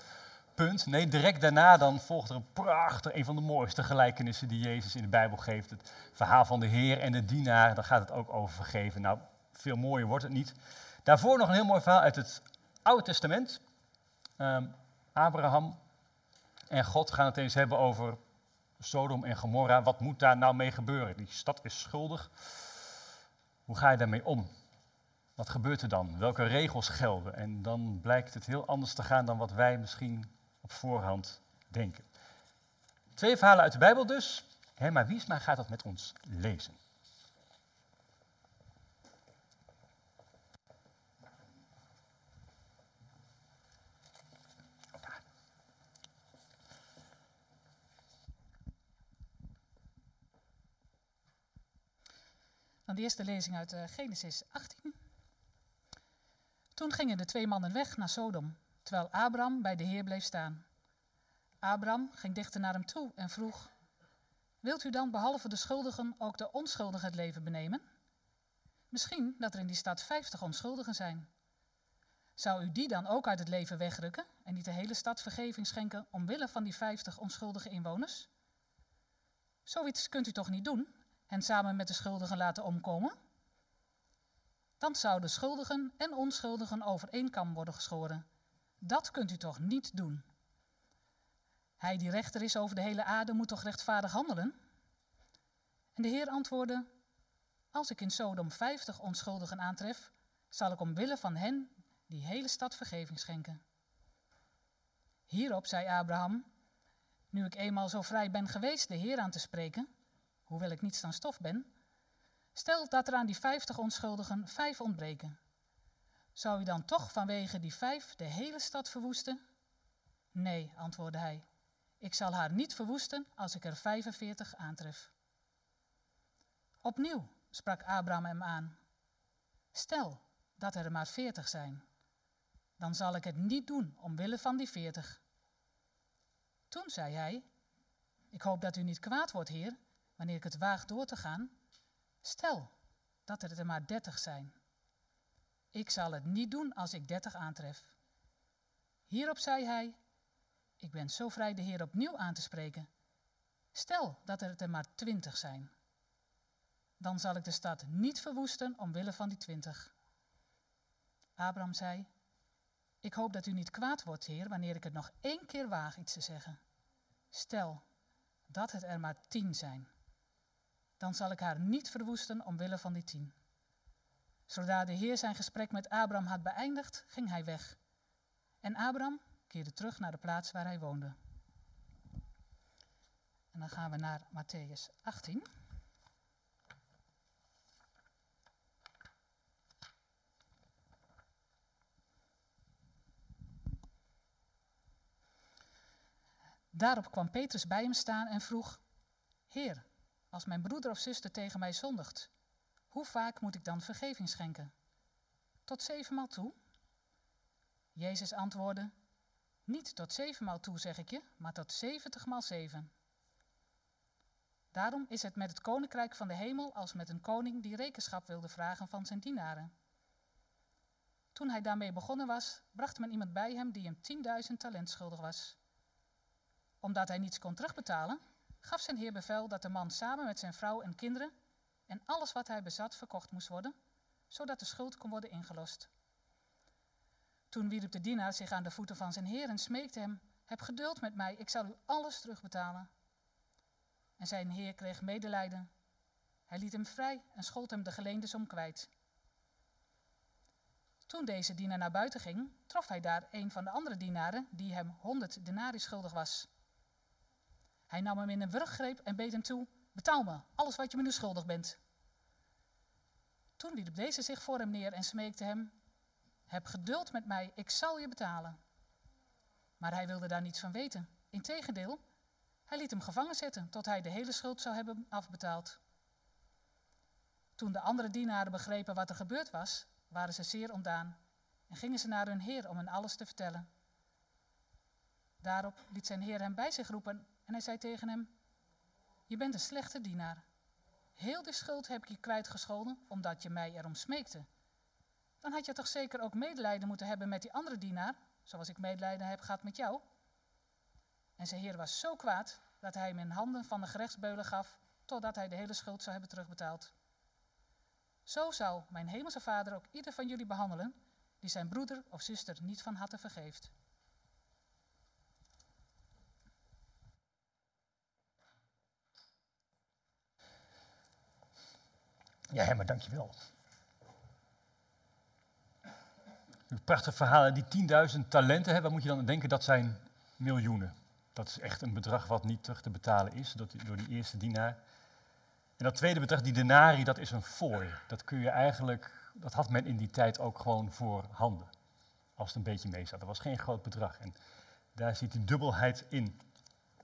B: Punt. Nee, direct daarna dan volgt er een prachtig, een van de mooiste gelijkenissen die Jezus in de Bijbel geeft. Het verhaal van de Heer en de dienaar, daar gaat het ook over vergeven. Nou, veel mooier wordt het niet. Daarvoor nog een heel mooi verhaal uit het Oude Testament. Ehm, Abraham en God gaan het eens hebben over Sodom en Gomorra. Wat moet daar nou mee gebeuren? Die stad is schuldig. Hoe ga je daarmee om? Wat gebeurt er dan? Welke regels gelden? En dan blijkt het heel anders te gaan dan wat wij misschien op voorhand denken. Twee verhalen uit de Bijbel dus. Herma Wiesma gaat dat met ons lezen.
G: De eerste lezing uit eh, Genesis 18. Toen gingen de twee mannen weg naar Sodom, terwijl Abram bij de Heer bleef staan. Abram ging dichter naar hem toe en vroeg: Wilt u dan behalve de schuldigen ook de onschuldigen het leven benemen? Misschien dat er in die stad vijftig onschuldigen zijn. Zou u die dan ook uit het leven wegrukken en niet de hele stad vergeving schenken omwille van die vijftig onschuldige inwoners? Zoiets kunt u toch niet doen, hen samen met de schuldigen laten omkomen? Dan zouden schuldigen en onschuldigen over worden geschoren. Dat kunt u toch niet doen? Hij die rechter is over de hele aarde moet toch rechtvaardig handelen? En de Heer antwoordde: Als ik in Sodom vijftig onschuldigen aantref, zal ik omwille van hen die hele stad vergeving schenken. Hierop zei Abraham, nu ik eenmaal zo vrij ben geweest de Heer aan te spreken, hoewel ik niets dan stof ben, stel dat er aan die vijftig onschuldigen vijf ontbreken. Zou u dan toch vanwege die vijf de hele stad verwoesten? Nee, antwoordde hij, ik zal haar niet verwoesten als ik er 45 aantref. Opnieuw sprak Abraham hem aan. Stel dat er maar 40 zijn, dan zal ik het niet doen omwille van die 40. Toen zei hij: Ik hoop dat u niet kwaad wordt, heer, wanneer ik het waag door te gaan. Stel dat er er maar 30 zijn. Ik zal het niet doen als ik 30 aantref. Hierop zei hij: Ik ben zo vrij de Heer opnieuw aan te spreken. Stel dat er er maar 20 zijn. Dan zal ik de stad niet verwoesten omwille van die 20. Abraham zei: Ik hoop dat u niet kwaad wordt, Heer, wanneer ik het nog één keer waag iets te zeggen. Stel dat het er maar tien zijn. Dan zal ik haar niet verwoesten omwille van die tien. Zodra de Heer zijn gesprek met Abraham had beëindigd, ging hij weg. En Abraham keerde terug naar de plaats waar hij woonde. En dan gaan we naar Matthäus 18. Daarop kwam Petrus bij hem staan en vroeg: Heer, als mijn broeder of zuster tegen mij zondigt, hoe vaak moet ik dan vergeving schenken? Tot zevenmaal toe? Jezus antwoordde: Niet tot zevenmaal toe, zeg ik je, maar tot zeventigmaal zeven. Daarom is het met het koninkrijk van de hemel als met een koning die rekenschap wilde vragen van zijn dienaren. Toen hij daarmee begonnen was, bracht men iemand bij hem die hem 10.000 talent schuldig was. Omdat hij niets kon terugbetalen, gaf zijn heer bevel dat de man samen met zijn vrouw en kinderen en alles wat hij bezat verkocht moest worden, zodat de schuld kon worden ingelost. Toen wierp de dienaar zich aan de voeten van zijn heer en smeekte hem: Heb geduld met mij, ik zal u alles terugbetalen. En zijn heer kreeg medelijden. Hij liet hem vrij en schold hem de geleende som kwijt. Toen deze dienaar naar buiten ging, trof hij daar een van de andere dienaren die hem honderd denari schuldig was. Hij nam hem in een wurggreep en beet hem toe: Betaal me alles wat je me nu schuldig bent. Toen wierp deze zich voor hem neer en smeekte hem: Heb geduld met mij, ik zal je betalen. Maar hij wilde daar niets van weten. Integendeel, hij liet hem gevangen zetten tot hij de hele schuld zou hebben afbetaald. Toen de andere dienaren begrepen wat er gebeurd was, waren ze zeer ontdaan en gingen ze naar hun heer om hen alles te vertellen. Daarop liet zijn heer hem bij zich roepen en hij zei tegen hem: Je bent een slechte dienaar. Heel de schuld heb ik je kwijtgescholden omdat je mij erom smeekte. Dan had je toch zeker ook medelijden moeten hebben met die andere dienaar, zoals ik medelijden heb gehad met jou. En zijn heer was zo kwaad dat hij hem in handen van de gerechtsbeulen gaf, totdat hij de hele schuld zou hebben terugbetaald. Zo zou mijn hemelse vader ook ieder van jullie behandelen die zijn broeder of zuster niet van harte vergeeft.
B: Ja, Herman, dankjewel. Een prachtig verhaal. Die 10.000 talenten, hè, wat moet je dan denken? Dat zijn miljoenen. Dat is echt een bedrag wat niet terug te betalen is door die eerste dienaar. En dat tweede bedrag, die denari, dat is een fooi. Dat kun je eigenlijk, dat had men in die tijd ook gewoon voor handen. Als het een beetje mee zat. Dat was geen groot bedrag. En daar zit die dubbelheid in.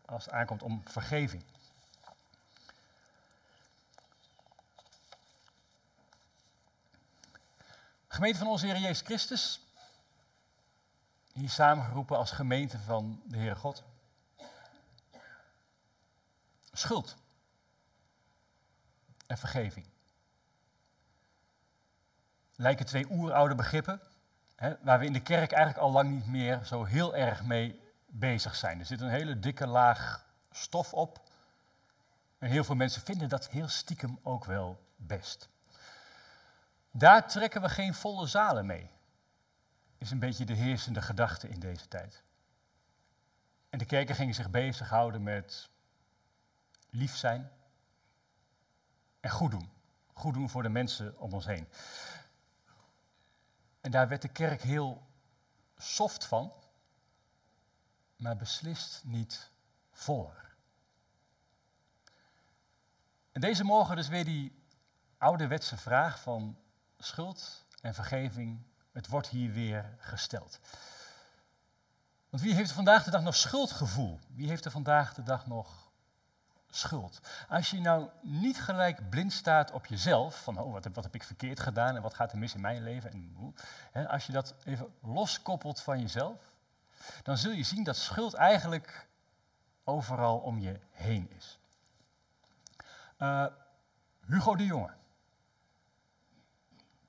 B: Als het aankomt om vergeving. Gemeente van onze Heer Jezus Christus. Hier samengeroepen als gemeente van de Heere God. Schuld en vergeving. Lijken twee oeroude begrippen, hè, waar we in de kerk eigenlijk al lang niet meer zo heel erg mee bezig zijn. Er zit een hele dikke laag stof op. En heel veel mensen vinden dat heel stiekem ook wel best. Daar trekken we geen volle zalen mee. Is een beetje de heersende gedachte in deze tijd. En de kerken gingen zich bezighouden met lief zijn en goed doen. Goed doen voor de mensen om ons heen. En daar werd de kerk heel soft van, maar beslist niet voller. En deze morgen dus weer die ouderwetse vraag van schuld en vergeving. Het wordt hier weer gesteld. Want wie heeft vandaag de dag nog schuldgevoel? Wie heeft er vandaag de dag nog schuld? Als je nou niet gelijk blind staat op jezelf, van oh, wat, heb, wat heb ik verkeerd gedaan en wat gaat er mis in mijn leven, en hè, als je dat even loskoppelt van jezelf, dan zul je zien dat schuld eigenlijk overal om je heen is. Uh, Hugo de Jonge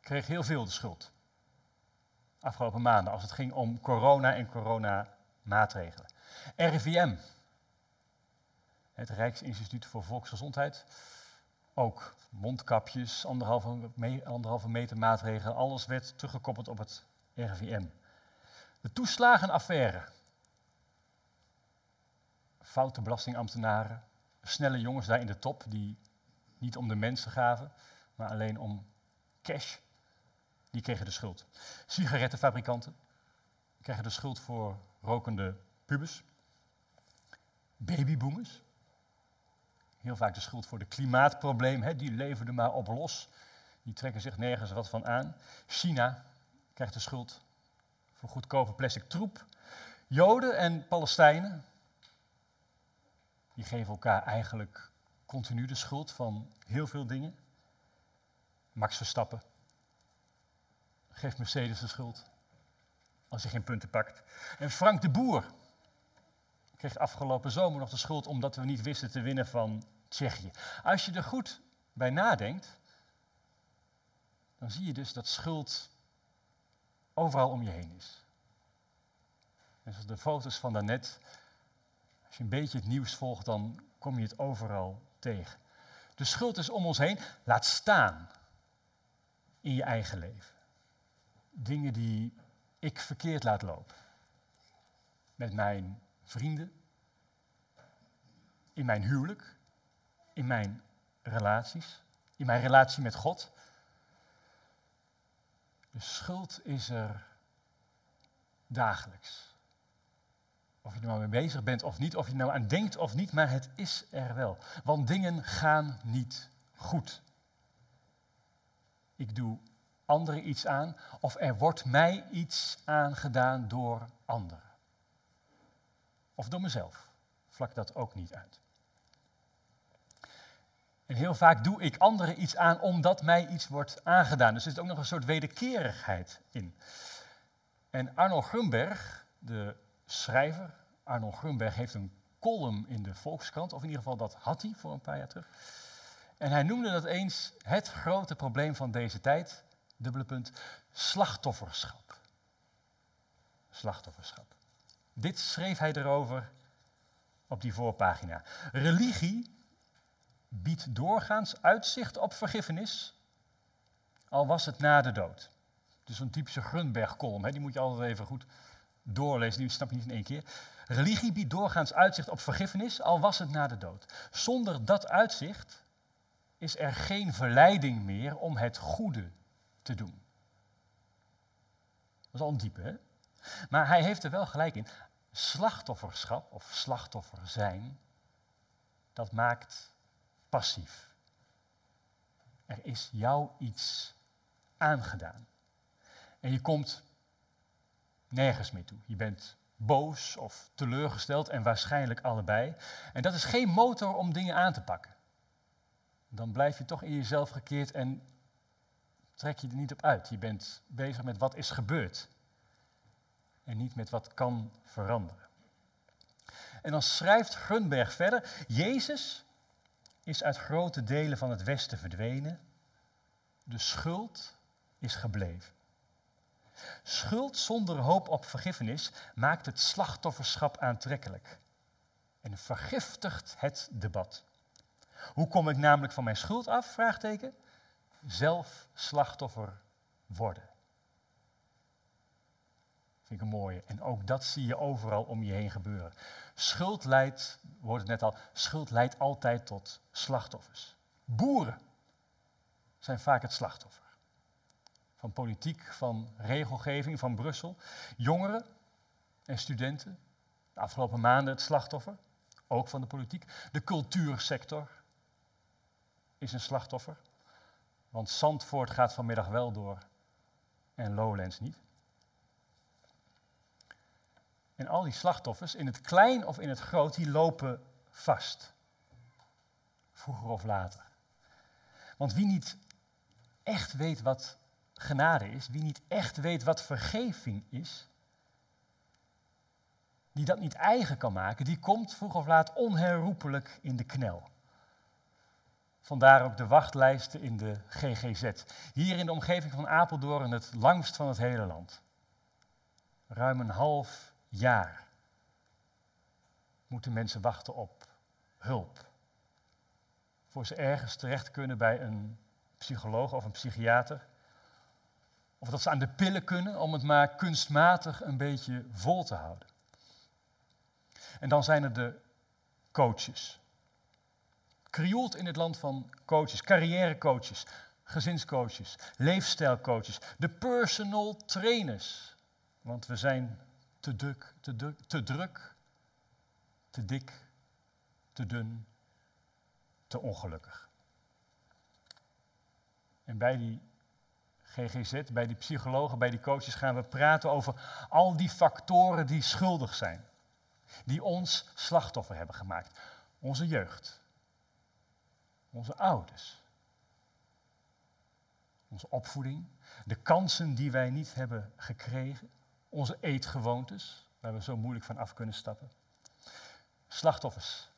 B: kreeg heel veel de schuld. Afgelopen maanden, als het ging om corona en coronamaatregelen. RIVM, het Rijksinstituut voor Volksgezondheid, ook mondkapjes, anderhalve, me, anderhalve meter maatregelen, alles werd teruggekoppeld op het RIVM. De toeslagenaffaire. Foute belastingambtenaren, snelle jongens daar in de top die niet om de mensen gaven, maar alleen om cash. Die kregen de schuld. Sigarettenfabrikanten krijgen de schuld voor rokende pubers. Babyboomers. Heel vaak de schuld voor de klimaatprobleem. Hè, die leven er maar op los. Die trekken zich nergens wat van aan. China krijgt de schuld voor goedkope plastic troep. Joden en Palestijnen, die geven elkaar eigenlijk continu de schuld van heel veel dingen. Max Verstappen geeft Mercedes de schuld als hij geen punten pakt. En Frank de Boer kreeg afgelopen zomer nog de schuld omdat we niet wisten te winnen van Tsjechië. Als je er goed bij nadenkt, dan zie je dus dat schuld overal om je heen is. En zoals de foto's van daarnet, als je een beetje het nieuws volgt, dan kom je het overal tegen. De schuld is om ons heen. Laat staan in je eigen leven. Dingen die ik verkeerd laat lopen. Met mijn vrienden, in mijn huwelijk, in mijn relaties, in mijn relatie met God. De schuld is er dagelijks. Of je er nou mee bezig bent of niet, of je er nou aan denkt of niet, maar het is er wel. Want dingen gaan niet goed. Ik doe anderen iets aan of er wordt mij iets aangedaan door anderen. Of door mezelf. Vlak dat ook niet uit. En heel vaak doe ik anderen iets aan omdat mij iets wordt aangedaan. Dus er zit ook nog een soort wederkerigheid in. En Arno Grunberg, de schrijver, Arno Grunberg, heeft een column in de Volkskrant, of in ieder geval dat had hij voor een paar jaar terug. En hij noemde dat eens het grote probleem van deze tijd, dubbele punt, slachtofferschap. Slachtofferschap. Dit schreef hij erover op die voorpagina. Religie biedt doorgaans uitzicht op vergiffenis, al was het na de dood. Dus een typische Grunberg-column, die moet je altijd even goed doorlezen, die snap je niet in één keer. Religie biedt doorgaans uitzicht op vergiffenis, al was het na de dood. Zonder dat uitzicht is er geen verleiding meer om het goede te doen. Dat is al een diepe, hè? Maar hij heeft er wel gelijk in. Slachtofferschap of slachtoffer zijn, dat maakt passief. Er is jou iets aangedaan. En je komt nergens meer toe. Je bent boos of teleurgesteld en waarschijnlijk allebei. En dat is geen motor om dingen aan te pakken. Dan blijf je toch in jezelf gekeerd en trek je er niet op uit. Je bent bezig met wat is gebeurd en niet met wat kan veranderen. En dan schrijft Grunberg verder, Jezus is uit grote delen van het Westen verdwenen, de schuld is gebleven. Schuld zonder hoop op vergiffenis maakt het slachtofferschap aantrekkelijk en vergiftigt het debat. Hoe kom ik namelijk van mijn schuld af? Vraagteken. Zelf slachtoffer worden. Vind ik een mooie. En ook dat zie je overal om je heen gebeuren. Schuld leidt, wordt het net al, schuld leidt altijd tot slachtoffers. Boeren zijn vaak het slachtoffer van politiek, van regelgeving, van Brussel. Jongeren en studenten, de afgelopen maanden het slachtoffer, ook van de politiek. De cultuursector is een slachtoffer, want Zandvoort gaat vanmiddag wel door en Lowlands niet. En al die slachtoffers, in het klein of in het groot, die lopen vast. Vroeger of later. Want wie niet echt weet wat genade is, wie niet echt weet wat vergeving is, die dat niet eigen kan maken, die komt vroeg of laat onherroepelijk in de knel. Vandaar ook de wachtlijsten in de GGZ. Hier in de omgeving van Apeldoorn het langst van het hele land. Ruim een half jaar moeten mensen wachten op hulp. Voor ze ergens terecht kunnen bij een psycholoog of een psychiater. Of dat ze aan de pillen kunnen om het maar kunstmatig een beetje vol te houden. En dan zijn er de coaches. Krioelt in het land van coaches, carrièrecoaches, gezinscoaches, leefstijlcoaches, de personal trainers. Want we zijn te druk, te te, druk, te dik, te dun, te ongelukkig. En bij die GGZ, bij die psychologen, bij die coaches gaan we praten over al die factoren die schuldig zijn. Die ons slachtoffer hebben gemaakt. Onze jeugd. Onze ouders. Onze opvoeding. De kansen die wij niet hebben gekregen. Onze eetgewoontes, waar we zo moeilijk van af kunnen stappen. Slachtoffers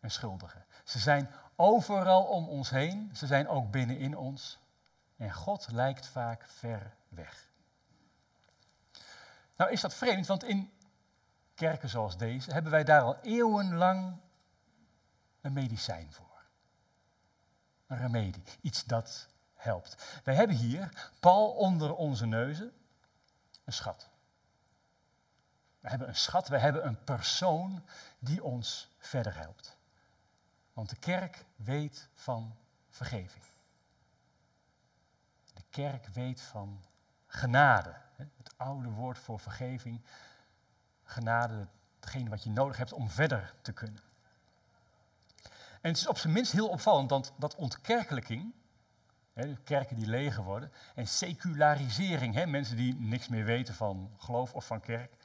B: en schuldigen. Ze zijn overal om ons heen. Ze zijn ook binnenin ons. En God lijkt vaak ver weg. Nou is dat vreemd, want in kerken zoals deze hebben wij daar al eeuwenlang een medicijn voor. Een remedie, iets dat helpt. Wij hebben hier, pal onder onze neuzen, een schat. We hebben een schat, we hebben een persoon die ons verder helpt. Want de kerk weet van vergeving. De kerk weet van genade. Het oude woord voor vergeving. Genade, hetgeen wat je nodig hebt om verder te kunnen. En het is op zijn minst heel opvallend, want dat ontkerkelijking, hè, kerken die leger worden, en secularisering, hè, mensen die niks meer weten van geloof of van kerk,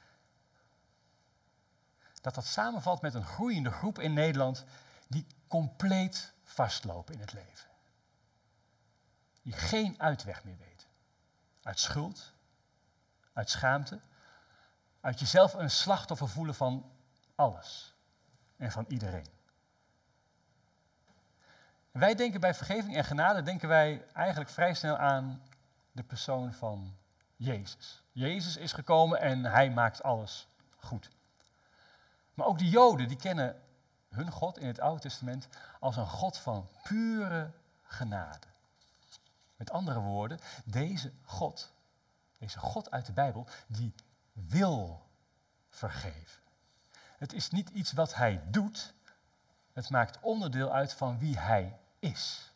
B: dat dat samenvalt met een groeiende groep in Nederland die compleet vastlopen in het leven. Die geen uitweg meer weten. Uit schuld, uit schaamte, uit jezelf een slachtoffer voelen van alles en van iedereen. Wij denken bij vergeving en genade, denken wij eigenlijk vrij snel aan de persoon van Jezus. Jezus is gekomen en hij maakt alles goed. Maar ook de Joden, die kennen hun God in het Oude Testament als een God van pure genade. Met andere woorden, deze God, deze God uit de Bijbel, die wil vergeven. Het is niet iets wat hij doet, het maakt onderdeel uit van wie hij is.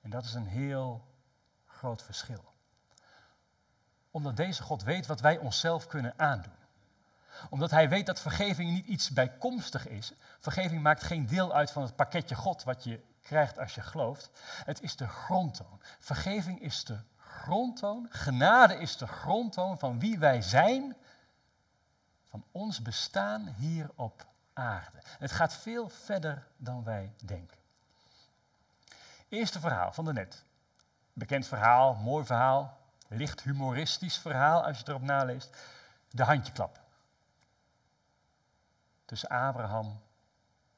B: En dat is een heel groot verschil. Omdat deze God weet wat wij onszelf kunnen aandoen. Omdat hij weet dat vergeving niet iets bijkomstig is. Vergeving maakt geen deel uit van het pakketje God wat je krijgt als je gelooft. Het is de grondtoon. Vergeving is de grondtoon. Genade is de grondtoon van wie wij zijn. Van ons bestaan hier op aarde. Het gaat veel verder dan wij denken. Eerste verhaal van de net. Bekend verhaal, mooi verhaal, licht humoristisch verhaal als je erop naleest. De handjeklap. Tussen Abraham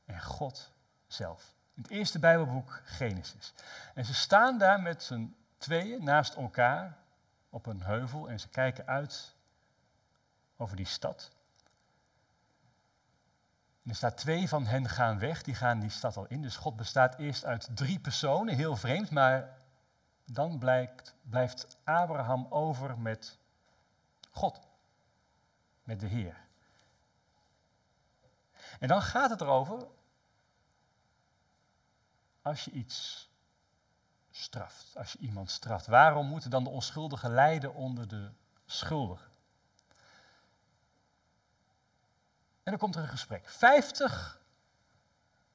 B: en God zelf. In het eerste Bijbelboek Genesis. En ze staan daar met z'n tweeën naast elkaar op een heuvel en ze kijken uit over die stad. Er staat twee van hen gaan weg, die gaan die stad al in. Dus God bestaat eerst uit drie personen, heel vreemd, maar dan blijkt, blijft Abraham over met God, met de Heer. En dan gaat het erover, als je iets straft. Als je iemand straft, waarom moeten dan de onschuldigen lijden onder de schuldigen? En dan komt er een gesprek. 50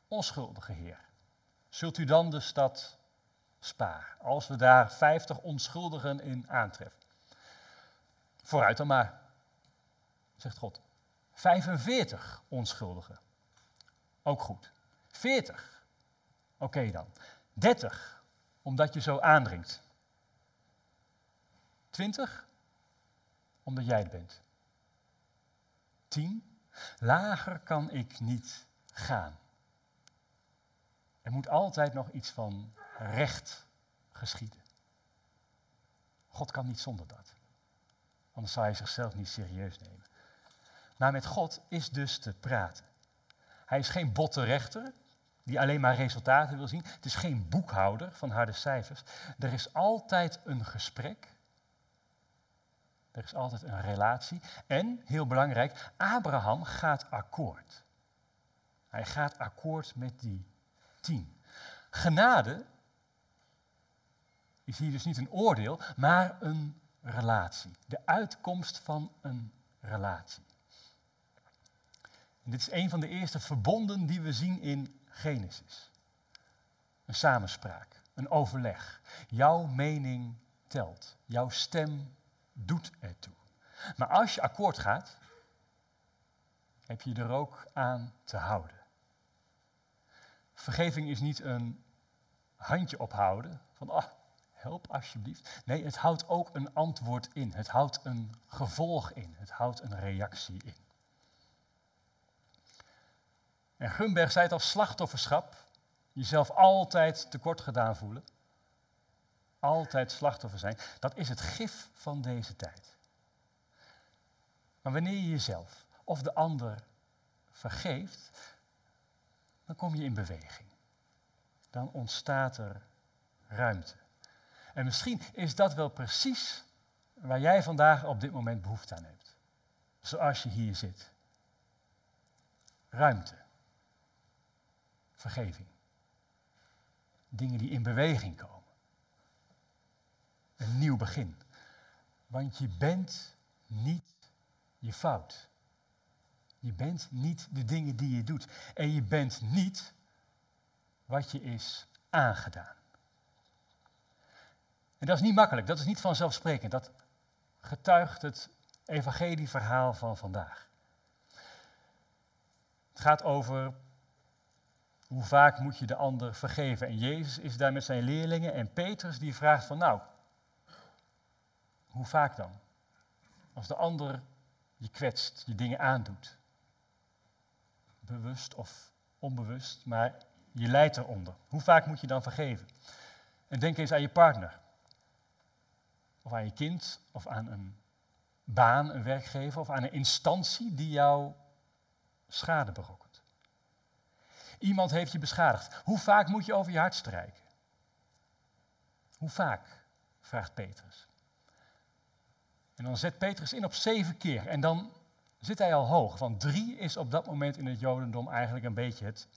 B: onschuldige heer. Zult u dan de stad sparen? Als we daar 50 onschuldigen in aantreffen. Vooruit dan maar, zegt God. 45 onschuldigen. Ook goed. 40. Oké dan. 30, omdat je zo aandringt. 20, omdat jij het bent. 10, lager kan ik niet gaan. Er moet altijd nog iets van recht geschieden. God kan niet zonder dat. Anders zou hij zichzelf niet serieus nemen. Maar met God is dus te praten. Hij is geen botte rechter die alleen maar resultaten wil zien. Het is geen boekhouder van harde cijfers. Er is altijd een gesprek. Er is altijd een relatie. En, heel belangrijk, Abraham gaat akkoord. Hij gaat akkoord met die tien. Genade is hier dus niet een oordeel, maar een relatie. De uitkomst van een relatie. Dit is een van de eerste verbonden die we zien in Genesis. Een samenspraak, een overleg. Jouw mening telt. Jouw stem doet ertoe. Maar als je akkoord gaat, heb je er ook aan te houden. Vergeving is niet een handje ophouden van, ah, help alsjeblieft. Nee, het houdt ook een antwoord in. Het houdt een gevolg in. Het houdt een reactie in. En Gumberg zei het slachtofferschap. Jezelf altijd tekort gedaan voelen. Altijd slachtoffer zijn. Dat is het gif van deze tijd. Maar wanneer je jezelf of de ander vergeeft, dan kom je in beweging. Dan ontstaat er ruimte. En misschien is dat wel precies waar jij vandaag op dit moment behoefte aan hebt. Zoals je hier zit. Ruimte. Vergeving. Dingen die in beweging komen. Een nieuw begin. Want je bent niet je fout. Je bent niet de dingen die je doet. En je bent niet wat je is aangedaan. En dat is niet makkelijk, dat is niet vanzelfsprekend. Dat getuigt het evangelieverhaal van vandaag. Het gaat over hoe vaak moet je de ander vergeven. En Jezus is daar met zijn leerlingen en Petrus die vraagt van nou, hoe vaak dan? Als de ander je kwetst, je dingen aandoet. Bewust of onbewust, maar je lijdt eronder. Hoe vaak moet je dan vergeven? En denk eens aan je partner. Of aan je kind, of aan een baan, een werkgever, of aan een instantie die jou schade berokkent. Iemand heeft je beschadigd. Hoe vaak moet je over je hart strijken? Hoe vaak? vraagt Petrus. En dan zet Petrus in op zeven keer. En dan zit hij al hoog. Want drie is op dat moment in het Jodendom eigenlijk een beetje het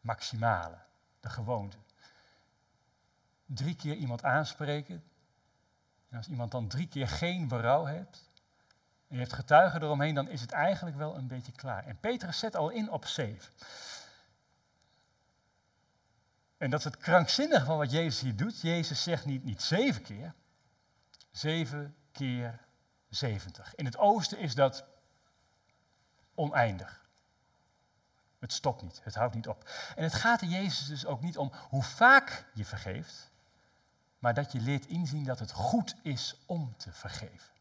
B: maximale, de gewoonte. Drie keer iemand aanspreken. En als iemand dan drie keer geen berouw heeft. En je hebt getuigen eromheen, dan is het eigenlijk wel een beetje klaar. En Petrus zet al in op zeven. En dat is het krankzinnige van wat Jezus hier doet. Jezus zegt niet, niet zeven keer, zeven keer 70. In het oosten is dat oneindig. Het stopt niet, het houdt niet op. En het gaat er Jezus dus ook niet om hoe vaak je vergeeft, maar dat je leert inzien dat het goed is om te vergeven.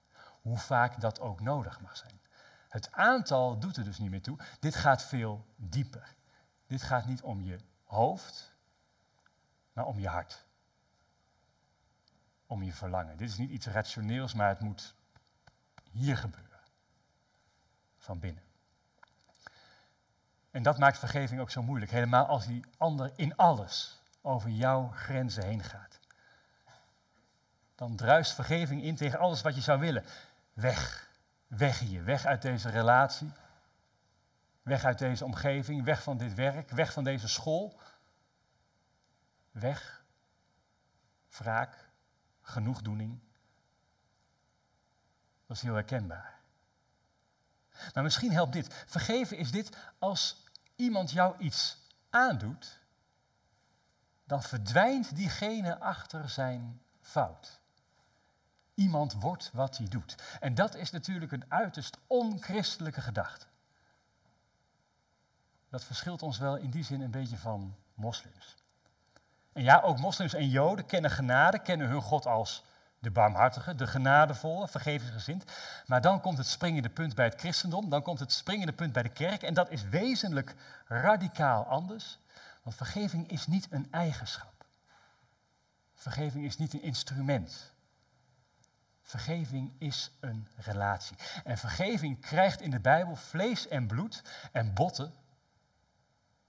B: Hoe vaak dat ook nodig mag zijn. Het aantal doet er dus niet meer toe. Dit gaat veel dieper. Dit gaat niet om je hoofd, maar om je hart. Om je verlangen. Dit is niet iets rationeels, maar het moet hier gebeuren. Van binnen. En dat maakt vergeving ook zo moeilijk. Helemaal als die ander in alles over jouw grenzen heen gaat. Dan druist vergeving in tegen alles wat je zou willen. Weg. Weg hier. Weg uit deze relatie. Weg uit deze omgeving. Weg van dit werk. Weg van deze school. Weg. wraak, genoegdoening. Dat is heel herkenbaar. Maar misschien helpt dit. Vergeven is dit als iemand jou iets aandoet, dan verdwijnt diegene achter zijn fout. Iemand wordt wat hij doet. En dat is natuurlijk een uiterst onchristelijke gedachte. Dat verschilt ons wel in die zin een beetje van moslims. En ja, ook moslims en joden kennen genade, kennen hun God als de barmhartige, de genadevolle, vergevingsgezind. Maar dan komt het springende punt bij het christendom, dan komt het springende punt bij de kerk. En dat is wezenlijk radicaal anders. Want vergeving is niet een eigenschap. Vergeving is niet een instrument. Vergeving is een relatie. En vergeving krijgt in de Bijbel vlees en bloed en botten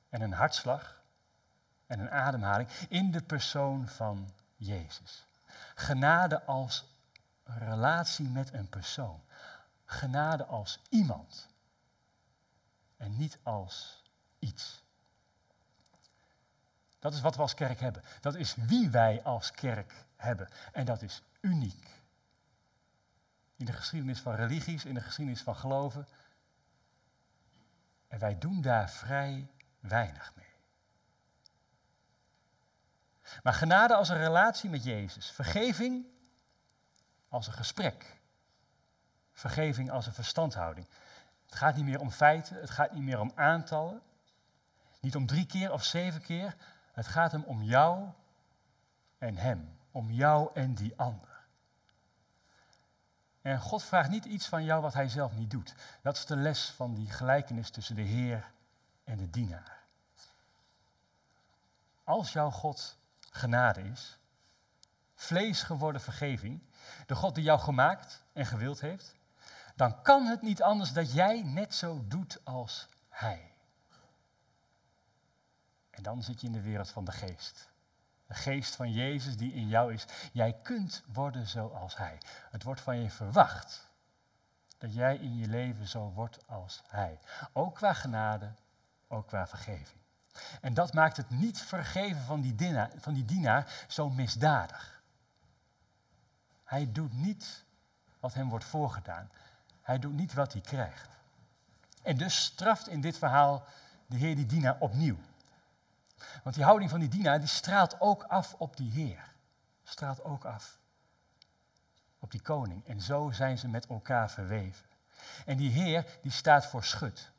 B: en een hartslag en een ademhaling in de persoon van Jezus. Genade als relatie met een persoon. Genade als iemand. En niet als iets. Dat is wat we als kerk hebben. Dat is wie wij als kerk hebben. En dat is uniek. In de geschiedenis van religies, in de geschiedenis van geloven. En wij doen daar vrij weinig mee. Maar genade als een relatie met Jezus. Vergeving als een gesprek. Vergeving als een verstandhouding. Het gaat niet meer om feiten, het gaat niet meer om aantallen. Niet om drie keer of zeven keer. Het gaat hem om jou en hem. Om jou en die ander. En God vraagt niet iets van jou wat hij zelf niet doet. Dat is de les van die gelijkenis tussen de Heer en de dienaar. Als jouw God genade is, vlees geworden vergeving, de God die jou gemaakt en gewild heeft, dan kan het niet anders dat jij net zo doet als Hij. En dan zit je in de wereld van de geest. De geest van Jezus die in jou is. Jij kunt worden zoals Hij. Het wordt van je verwacht dat jij in je leven zo wordt als Hij. Ook qua genade, ook qua vergeving. En dat maakt het niet vergeven van die, dienaar, van die dienaar zo misdadig. Hij doet niet wat hem wordt voorgedaan. Hij doet niet wat hij krijgt. En dus straft in dit verhaal de Heer die dienaar opnieuw. Want die houding van die dienaar die straalt ook af op die Heer. Straalt ook af op die koning. En zo zijn ze met elkaar verweven. En die Heer die staat voor schut.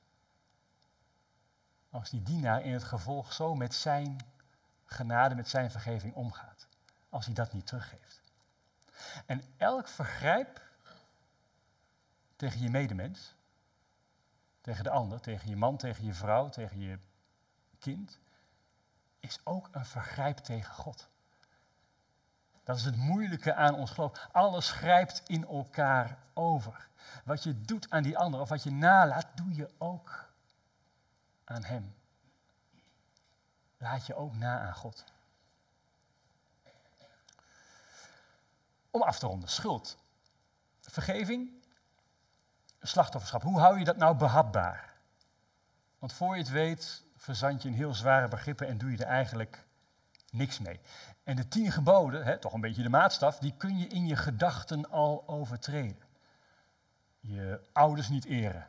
B: Als die dienaar in het gevolg zo met zijn genade, met zijn vergeving omgaat. Als hij dat niet teruggeeft. En elk vergrijp tegen je medemens, tegen de ander, tegen je man, tegen je vrouw, tegen je kind, is ook een vergrijp tegen God. Dat is het moeilijke aan ons geloof. Alles grijpt in elkaar over. Wat je doet aan die ander of wat je nalaat, doe je ook aan Hem. Laat je ook na aan God. Om af te ronden, schuld, vergeving, slachtofferschap. Hoe hou je dat nou behapbaar? Want voor je het weet, verzand je in heel zware begrippen en doe je er eigenlijk niks mee. En de tien geboden, hè, toch een beetje de maatstaf, die kun je in je gedachten al overtreden. Je ouders niet eren.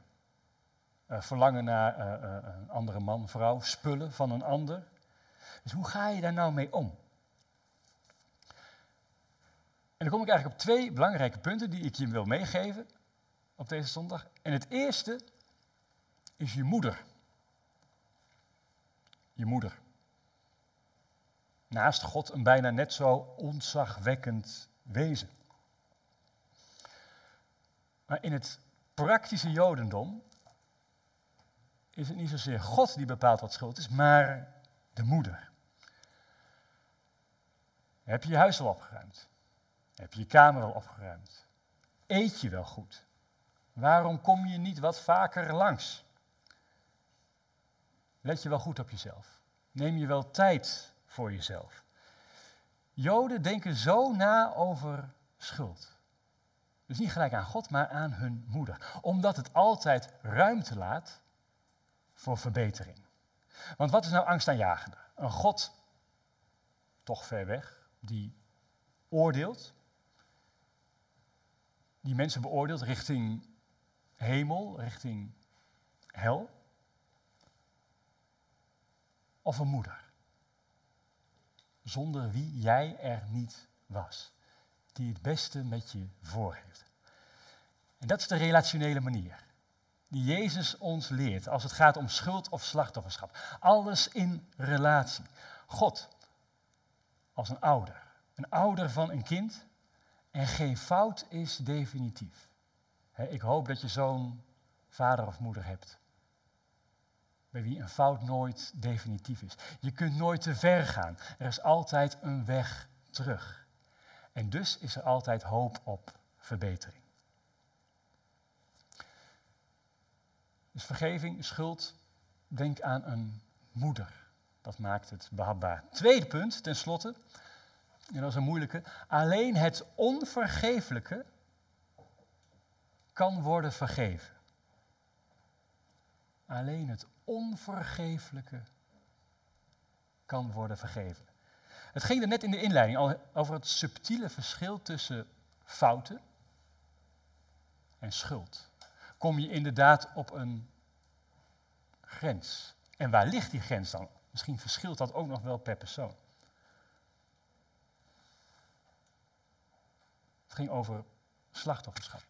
B: Uh, verlangen naar uh, uh, een andere man, vrouw, spullen van een ander. Dus hoe ga je daar nou mee om? En dan kom ik eigenlijk op twee belangrijke punten die ik je wil meegeven op deze zondag. En het eerste is je moeder. Je moeder. Naast God een bijna net zo ontzagwekkend wezen. Maar in het praktische Jodendom is het niet zozeer God die bepaalt wat schuld is, maar de moeder. Heb je je huis wel opgeruimd? Heb je je kamer wel opgeruimd? Eet je wel goed? Waarom kom je niet wat vaker langs? Let je wel goed op jezelf? Neem je wel tijd voor jezelf? Joden denken zo na over schuld. Dus niet gelijk aan God, maar aan hun moeder. Omdat het altijd ruimte laat voor verbetering. Want wat is nou angstaanjagender? Een God, toch ver weg, die oordeelt, die mensen beoordeelt richting hemel, richting hel, of een moeder, zonder wie jij er niet was, die het beste met je voor heeft. En dat is de relationele manier die Jezus ons leert als het gaat om schuld of slachtofferschap. Alles in relatie. God als een ouder, een ouder van een kind en geen fout is definitief. Ik hoop dat je zo'n vader of moeder hebt bij wie een fout nooit definitief is. Je kunt nooit te ver gaan. Er is altijd een weg terug. En dus is er altijd hoop op verbetering. Dus vergeving, schuld, denk aan een moeder. Dat maakt het behapbaar. Tweede punt, tenslotte, en dat is een moeilijke. Alleen het onvergeeflijke kan worden vergeven. Alleen het onvergeeflijke kan worden vergeven. Het ging er net in de inleiding al over het subtiele verschil tussen fouten en schuld. Kom je inderdaad op een grens. En waar ligt die grens dan? Misschien verschilt dat ook nog wel per persoon. Het ging over slachtofferschap.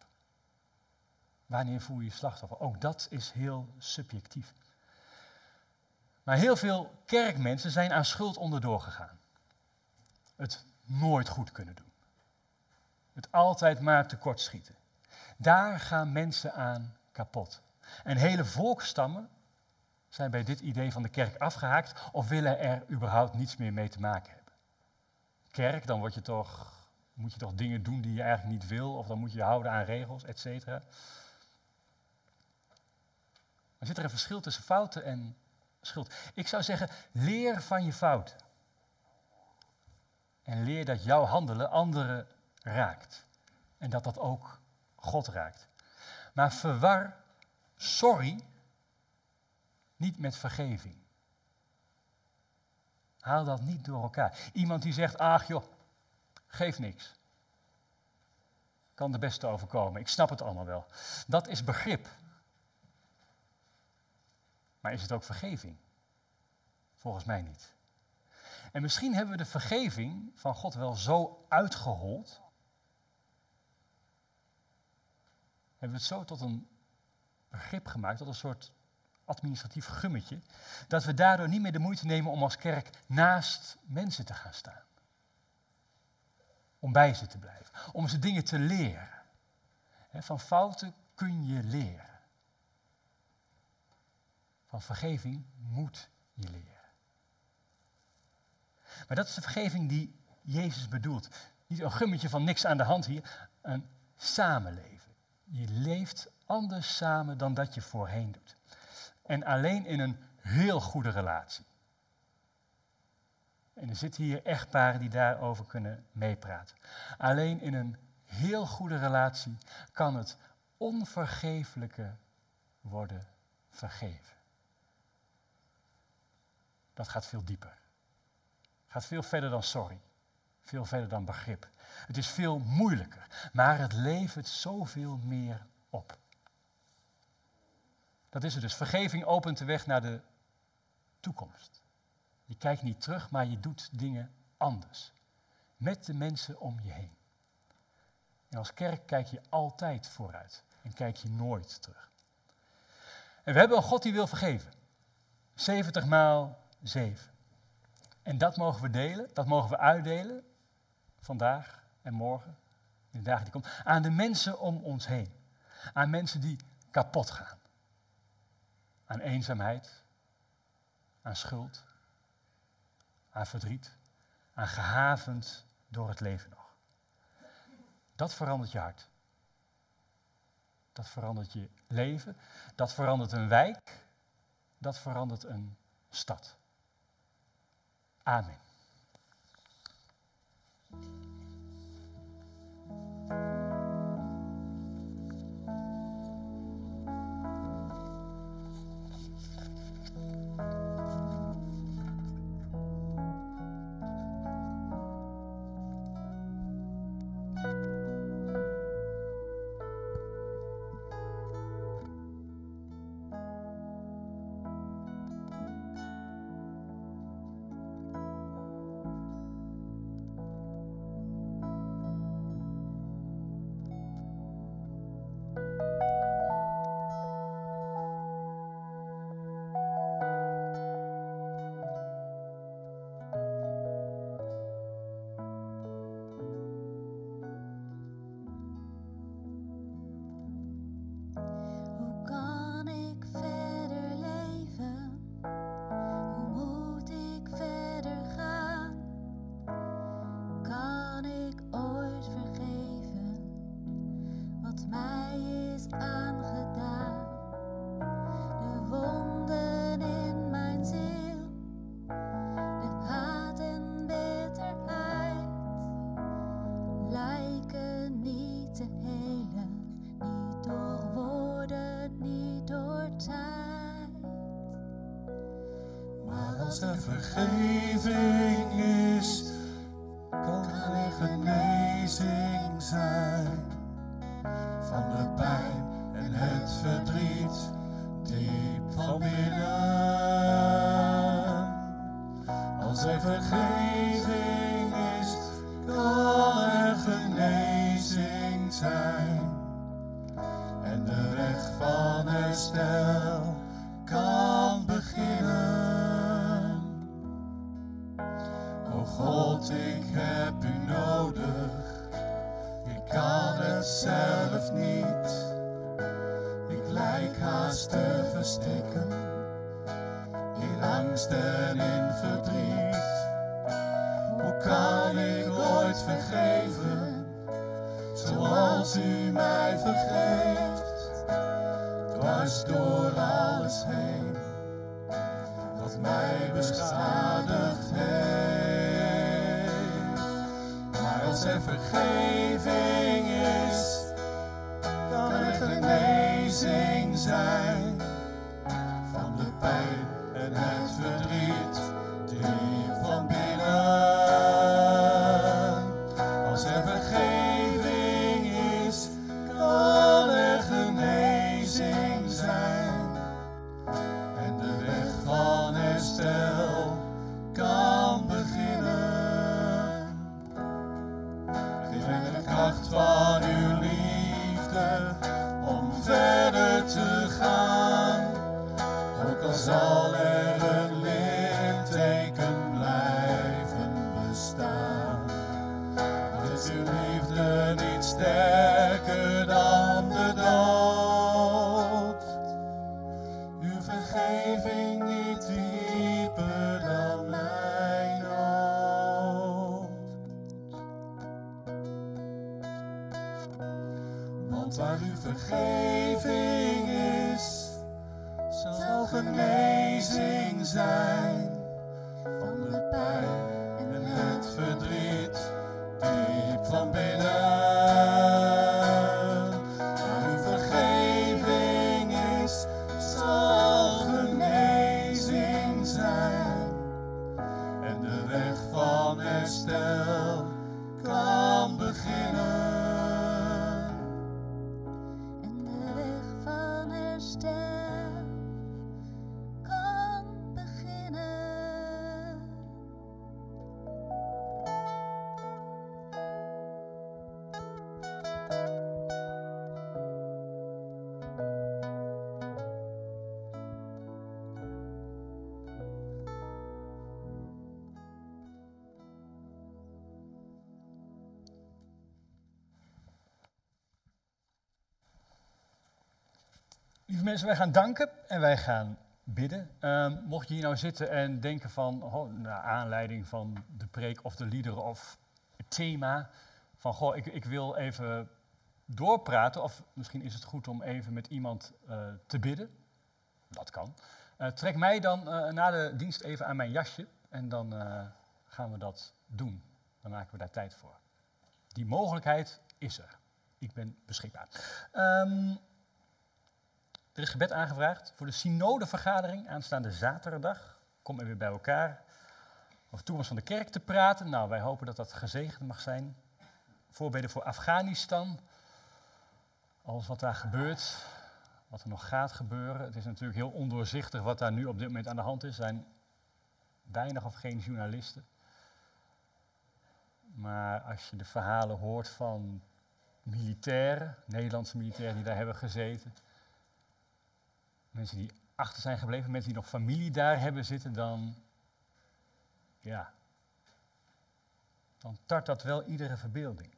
B: Wanneer voel je je slachtoffer? Ook dat is heel subjectief. Maar heel veel kerkmensen zijn aan schuld onderdoor gegaan. Het nooit goed kunnen doen. Het altijd maar tekortschieten. Daar gaan mensen aan kapot. En hele volkstammen zijn bij dit idee van de kerk afgehaakt of willen er überhaupt niets meer mee te maken hebben. Kerk, dan je toch, moet je toch dingen doen die je eigenlijk niet wil, of dan moet je je houden aan regels, et cetera. Er zit er een verschil tussen fouten en schuld. Ik zou zeggen, leer van je fouten. En leer dat jouw handelen anderen raakt. En dat dat ook God raakt. Maar verwar sorry niet met vergeving. Haal dat niet door elkaar. Iemand die zegt, ach joh, geef niks. Kan de beste overkomen, ik snap het allemaal wel. Dat is begrip. Maar is het ook vergeving? Volgens mij niet. En misschien hebben we de vergeving van God wel zo uitgehold. Hebben we het zo tot een begrip gemaakt, tot een soort administratief gummetje, dat we daardoor niet meer de moeite nemen om als kerk naast mensen te gaan staan. Om bij ze te blijven, om ze dingen te leren. Van fouten kun je leren. Van vergeving moet je leren. Maar dat is de vergeving die Jezus bedoelt. Niet een gummetje van niks aan de hand hier, een samenleven. Je leeft anders samen dan dat je voorheen doet. En alleen in een heel goede relatie. En er zitten hier echtparen die daarover kunnen meepraten. Alleen in een heel goede relatie kan het onvergeeflijke worden vergeven. Dat gaat veel dieper. Gaat veel verder dan sorry. Veel verder dan begrip. Het is veel moeilijker, maar het levert zoveel meer op. Dat is het dus. Vergeving opent de weg naar de toekomst. Je kijkt niet terug, maar je doet dingen anders. Met de mensen om je heen. En als kerk kijk je altijd vooruit en kijk je nooit terug. En we hebben een God die wil vergeven. 70 maal 7. En dat mogen we delen, dat mogen we uitdelen, vandaag en morgen, in de dagen die komen, aan de mensen om ons heen. Aan mensen die kapot gaan. Aan eenzaamheid, aan schuld, aan verdriet, aan gehavend door het leven nog. Dat verandert je hart. Dat verandert je leven, dat verandert een wijk, dat verandert een stad. Amen.
C: Verdriet. Hoe kan ik ooit vergeven? Zoals u mij vergeeft. Dwars door alles heen. Wat mij beschadigd heeft. Maar als er vergeving is, kan er genezing zijn.
B: Wij gaan danken en wij gaan bidden. Ehm, mocht je hier nou zitten en denken van, oh, naar aanleiding van de preek of de liederen of het thema, van goh, ik, ik wil even doorpraten of misschien is het goed om even met iemand eh, te bidden. Dat kan. Eh, trek mij dan eh, na de dienst even aan mijn jasje en dan gaan we dat doen. Dan maken we daar tijd voor. Die mogelijkheid is er. Ik ben beschikbaar. Ehm, er is gebed aangevraagd voor de synodevergadering aanstaande zaterdag. Kom er weer bij elkaar. Over de van de kerk te praten. Nou, wij hopen dat dat gezegend mag zijn. Voorbeden voor Afghanistan. Alles wat daar gebeurt, wat er nog gaat gebeuren. Het is natuurlijk heel ondoorzichtig wat daar nu op dit moment aan de hand is. Er zijn weinig of geen journalisten. Maar als je de verhalen hoort van militairen, Nederlandse militairen die daar hebben gezeten, mensen die achter zijn gebleven, mensen die nog familie daar hebben zitten, dan, ja, dan tart dat wel iedere verbeelding.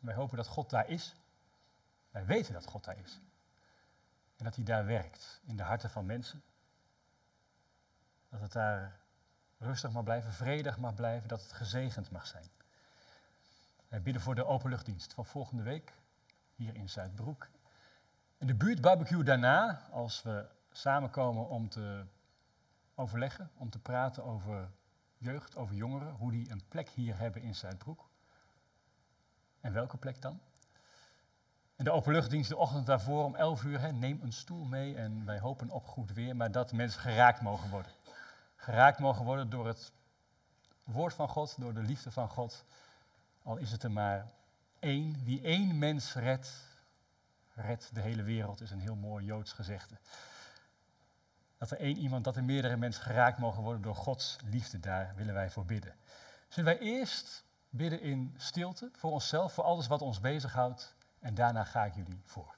B: Wij hopen dat God daar is. Wij weten dat God daar is. En dat hij daar werkt, in de harten van mensen. Dat het daar rustig mag blijven, vredig mag blijven, dat het gezegend mag zijn. Wij bidden voor de openluchtdienst van volgende week, hier in Zuidbroek. En de buurtbarbecue daarna, als we samenkomen om te overleggen, om te praten over jeugd, over jongeren, hoe die een plek hier hebben in Zuidbroek. En welke plek dan? En de openluchtdienst de ochtend daarvoor om 11 uur, hè, neem een stoel mee en wij hopen op goed weer, maar dat mensen geraakt mogen worden. geraakt mogen worden door het woord van God, door de liefde van God. Al is het er maar één. Wie één mens redt, redt de hele wereld, is een heel mooi Joods gezegde. Dat er één iemand, dat er meerdere mensen geraakt mogen worden door Gods liefde, daar willen wij voor bidden. Zullen wij eerst bidden in stilte voor onszelf, voor alles wat ons bezighoudt, en daarna ga ik jullie voor.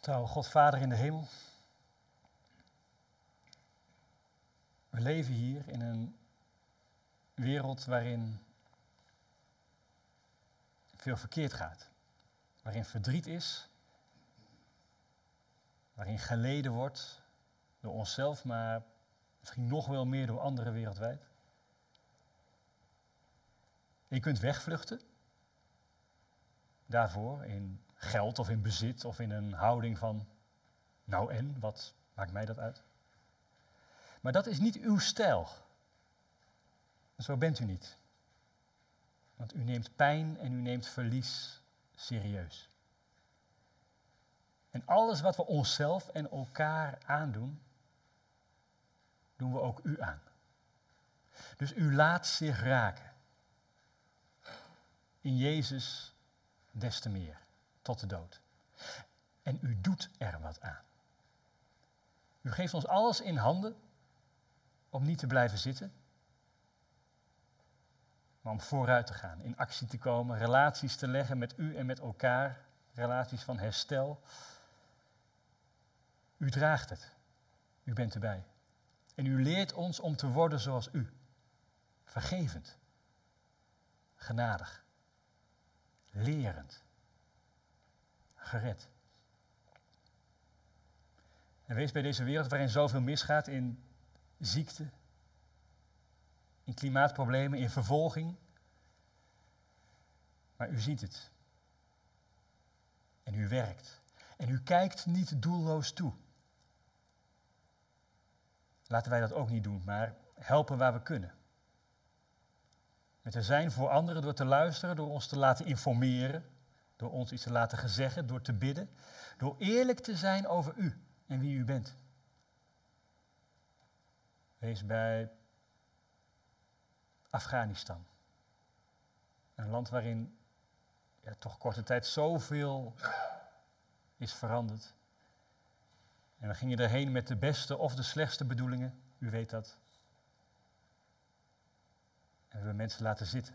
B: Trouw God Vader in de hemel. We leven hier in een wereld waarin veel verkeerd gaat. Waarin verdriet is. Waarin geleden wordt door onszelf, maar misschien nog wel meer door anderen wereldwijd. Je kunt wegvluchten. Daarvoor in geld of in bezit of in een houding van, nou en, wat maakt mij dat uit? Maar dat is niet uw stijl. Zo bent u niet. Want u neemt pijn en u neemt verlies serieus. En alles wat we onszelf en elkaar aandoen, doen we ook u aan. Dus u laat zich raken. In Jezus des te meer tot de dood. En u doet er wat aan. U geeft ons alles in handen om niet te blijven zitten, maar om vooruit te gaan, in actie te komen, relaties te leggen met u en met elkaar, relaties van herstel. U draagt het. U bent erbij. En u leert ons om te worden zoals u. Vergevend. Genadig. Lerend gered. En wees bij deze wereld waarin zoveel misgaat in ziekte, in klimaatproblemen, in vervolging. Maar u ziet het. En u werkt. En u kijkt niet doelloos toe. Laten wij dat ook niet doen, maar helpen waar we kunnen. Met te zijn voor anderen door te luisteren, door ons te laten informeren, door ons iets te laten gezeggen, door te bidden. Door eerlijk te zijn over u en wie u bent. Wees bij Afghanistan. Een land waarin toch korte tijd zoveel is veranderd. En dan ging je erheen met de beste of de slechtste bedoelingen. U weet dat. En we hebben mensen laten zitten.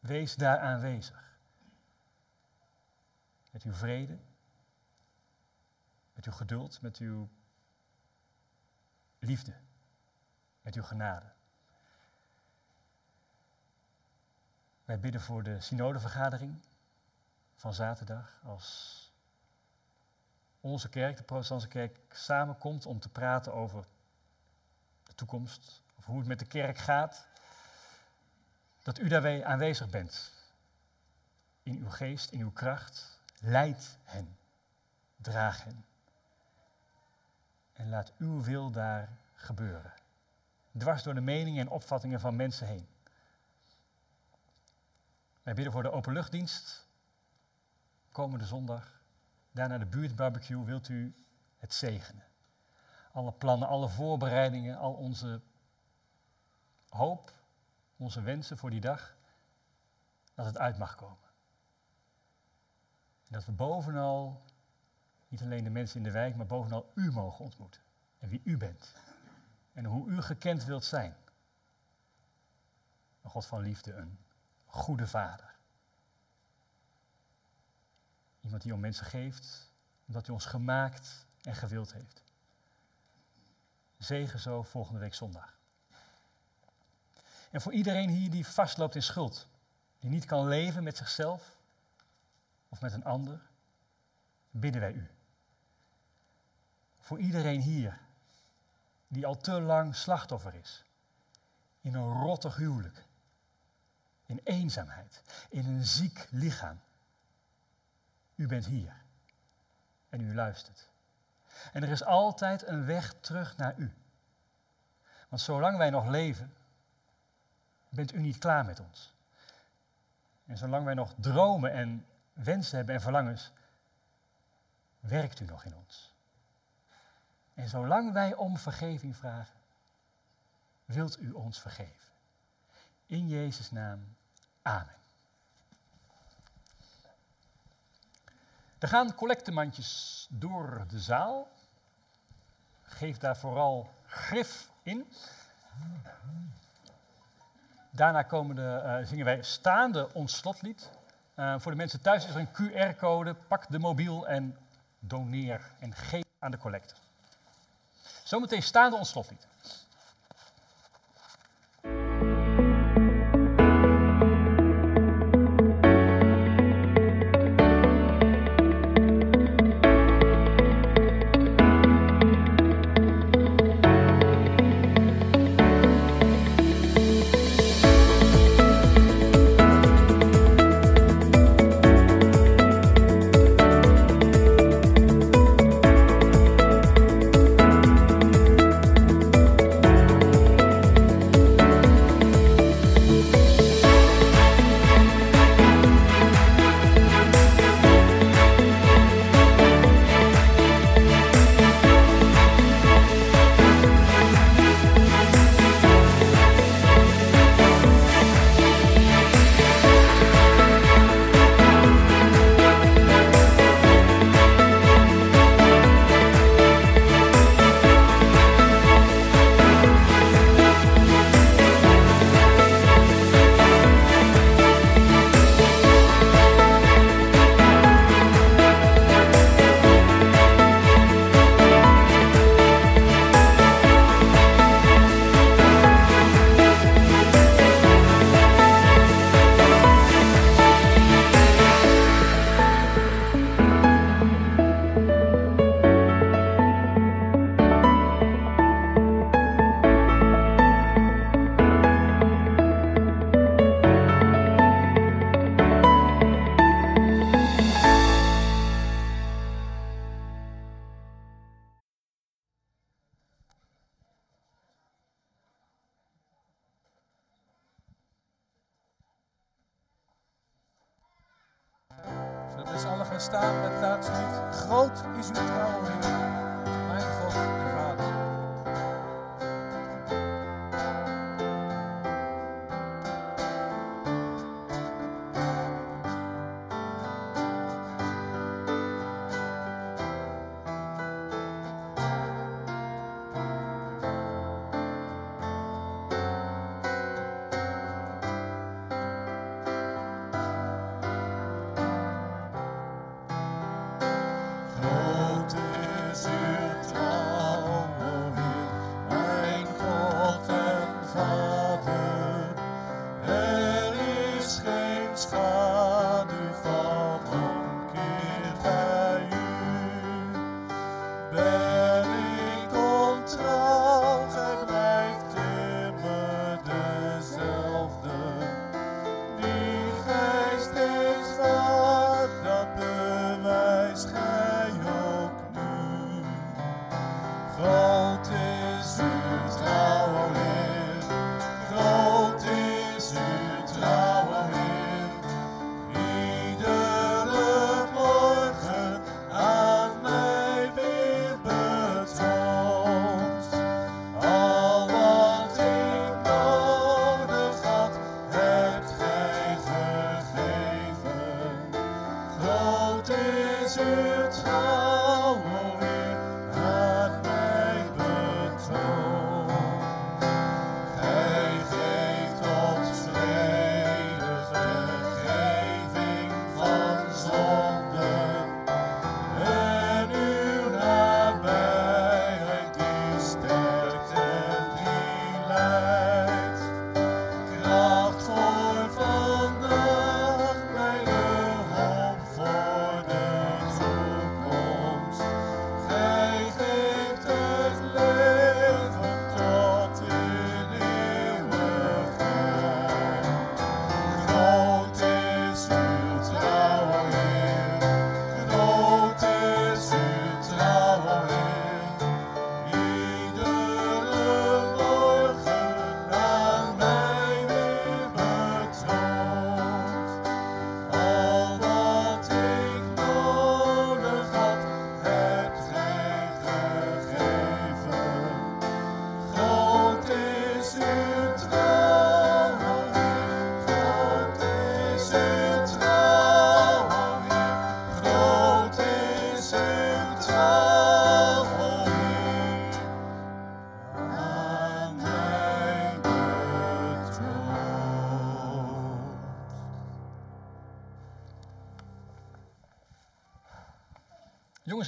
B: Wees daar aanwezig. Met uw vrede, met uw geduld, met uw liefde, met uw genade. Wij bidden voor de synodevergadering van zaterdag als onze kerk, de protestantse kerk, samenkomt om te praten over de toekomst, of hoe het met de kerk gaat, dat u daarbij aanwezig bent. In uw geest, in uw kracht, Leid hen, draag hen. En laat uw wil daar gebeuren. Dwars door de meningen en opvattingen van mensen heen. Wij bidden voor de openluchtdienst. Komende zondag. Daarna de buurtbarbecue. Wilt u het zegenen? Alle plannen, alle voorbereidingen, al onze hoop, onze wensen voor die dag. Dat het uit mag komen. En dat we bovenal niet alleen de mensen in de wijk, maar bovenal u mogen ontmoeten. En wie u bent. En hoe u gekend wilt zijn. Een God van liefde, een
C: goede vader. Iemand die om mensen geeft, omdat hij ons gemaakt en gewild heeft. Zegen zo volgende week zondag. En voor iedereen hier die vastloopt in schuld, die niet kan leven met zichzelf of met een ander, bidden wij u. Voor iedereen hier die al te lang slachtoffer is, in een rottig huwelijk, in eenzaamheid, in een ziek lichaam. U bent hier en u luistert. En er is altijd een weg terug naar u. Want zolang wij nog leven, bent u niet klaar met ons. En zolang wij nog dromen en wensen hebben en verlangens, werkt u nog in ons. En zolang wij om vergeving vragen, wilt u ons vergeven. In Jezus' naam, amen. Er gaan collectemandjes door de zaal. Geef daar vooral grif in. Daarna komen de, eh, zingen wij staande ons slotlied. Eh, voor de mensen thuis is er een QR-code. Pak de mobiel en doneer en geef aan de collecte. Zometeen staande ons slotlied.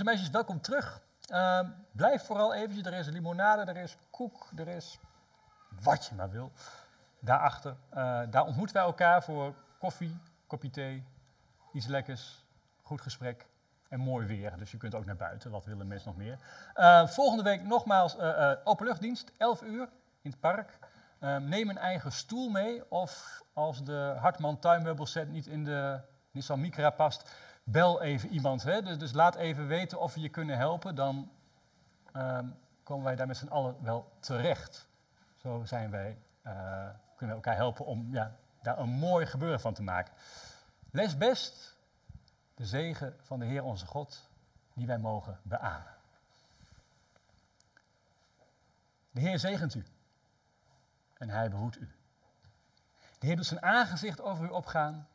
B: Meisjes, welkom terug. Ehm, blijf vooral eventjes. Er is limonade, er is koek, er is wat je maar wil. Daarachter, eh, daar ontmoeten wij elkaar voor koffie, kopje thee, iets lekkers, goed gesprek en mooi weer. Dus je kunt ook naar buiten, wat willen mensen nog meer. Eh, volgende week nogmaals eh, openluchtdienst, 11 uur in het park. Ehm, neem een eigen stoel mee of als de Hartman tuinmeubelset niet in de Nissan Micra past, bel even iemand. Hè? Dus, dus laat even weten of we je kunnen helpen, dan ehm, komen wij daar met z'n allen wel terecht. Zo zijn wij, eh, kunnen we elkaar helpen om ja, daar een mooi gebeuren van te maken. Lees best de zegen van de Heer onze God, die wij mogen beamen. De Heer zegent u en hij behoedt u. De Heer doet zijn aangezicht over u opgaan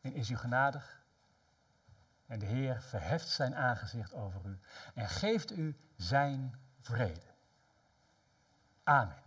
B: en is u genadig. En de Heer verheft zijn aangezicht over u en geeft u zijn vrede. Amen.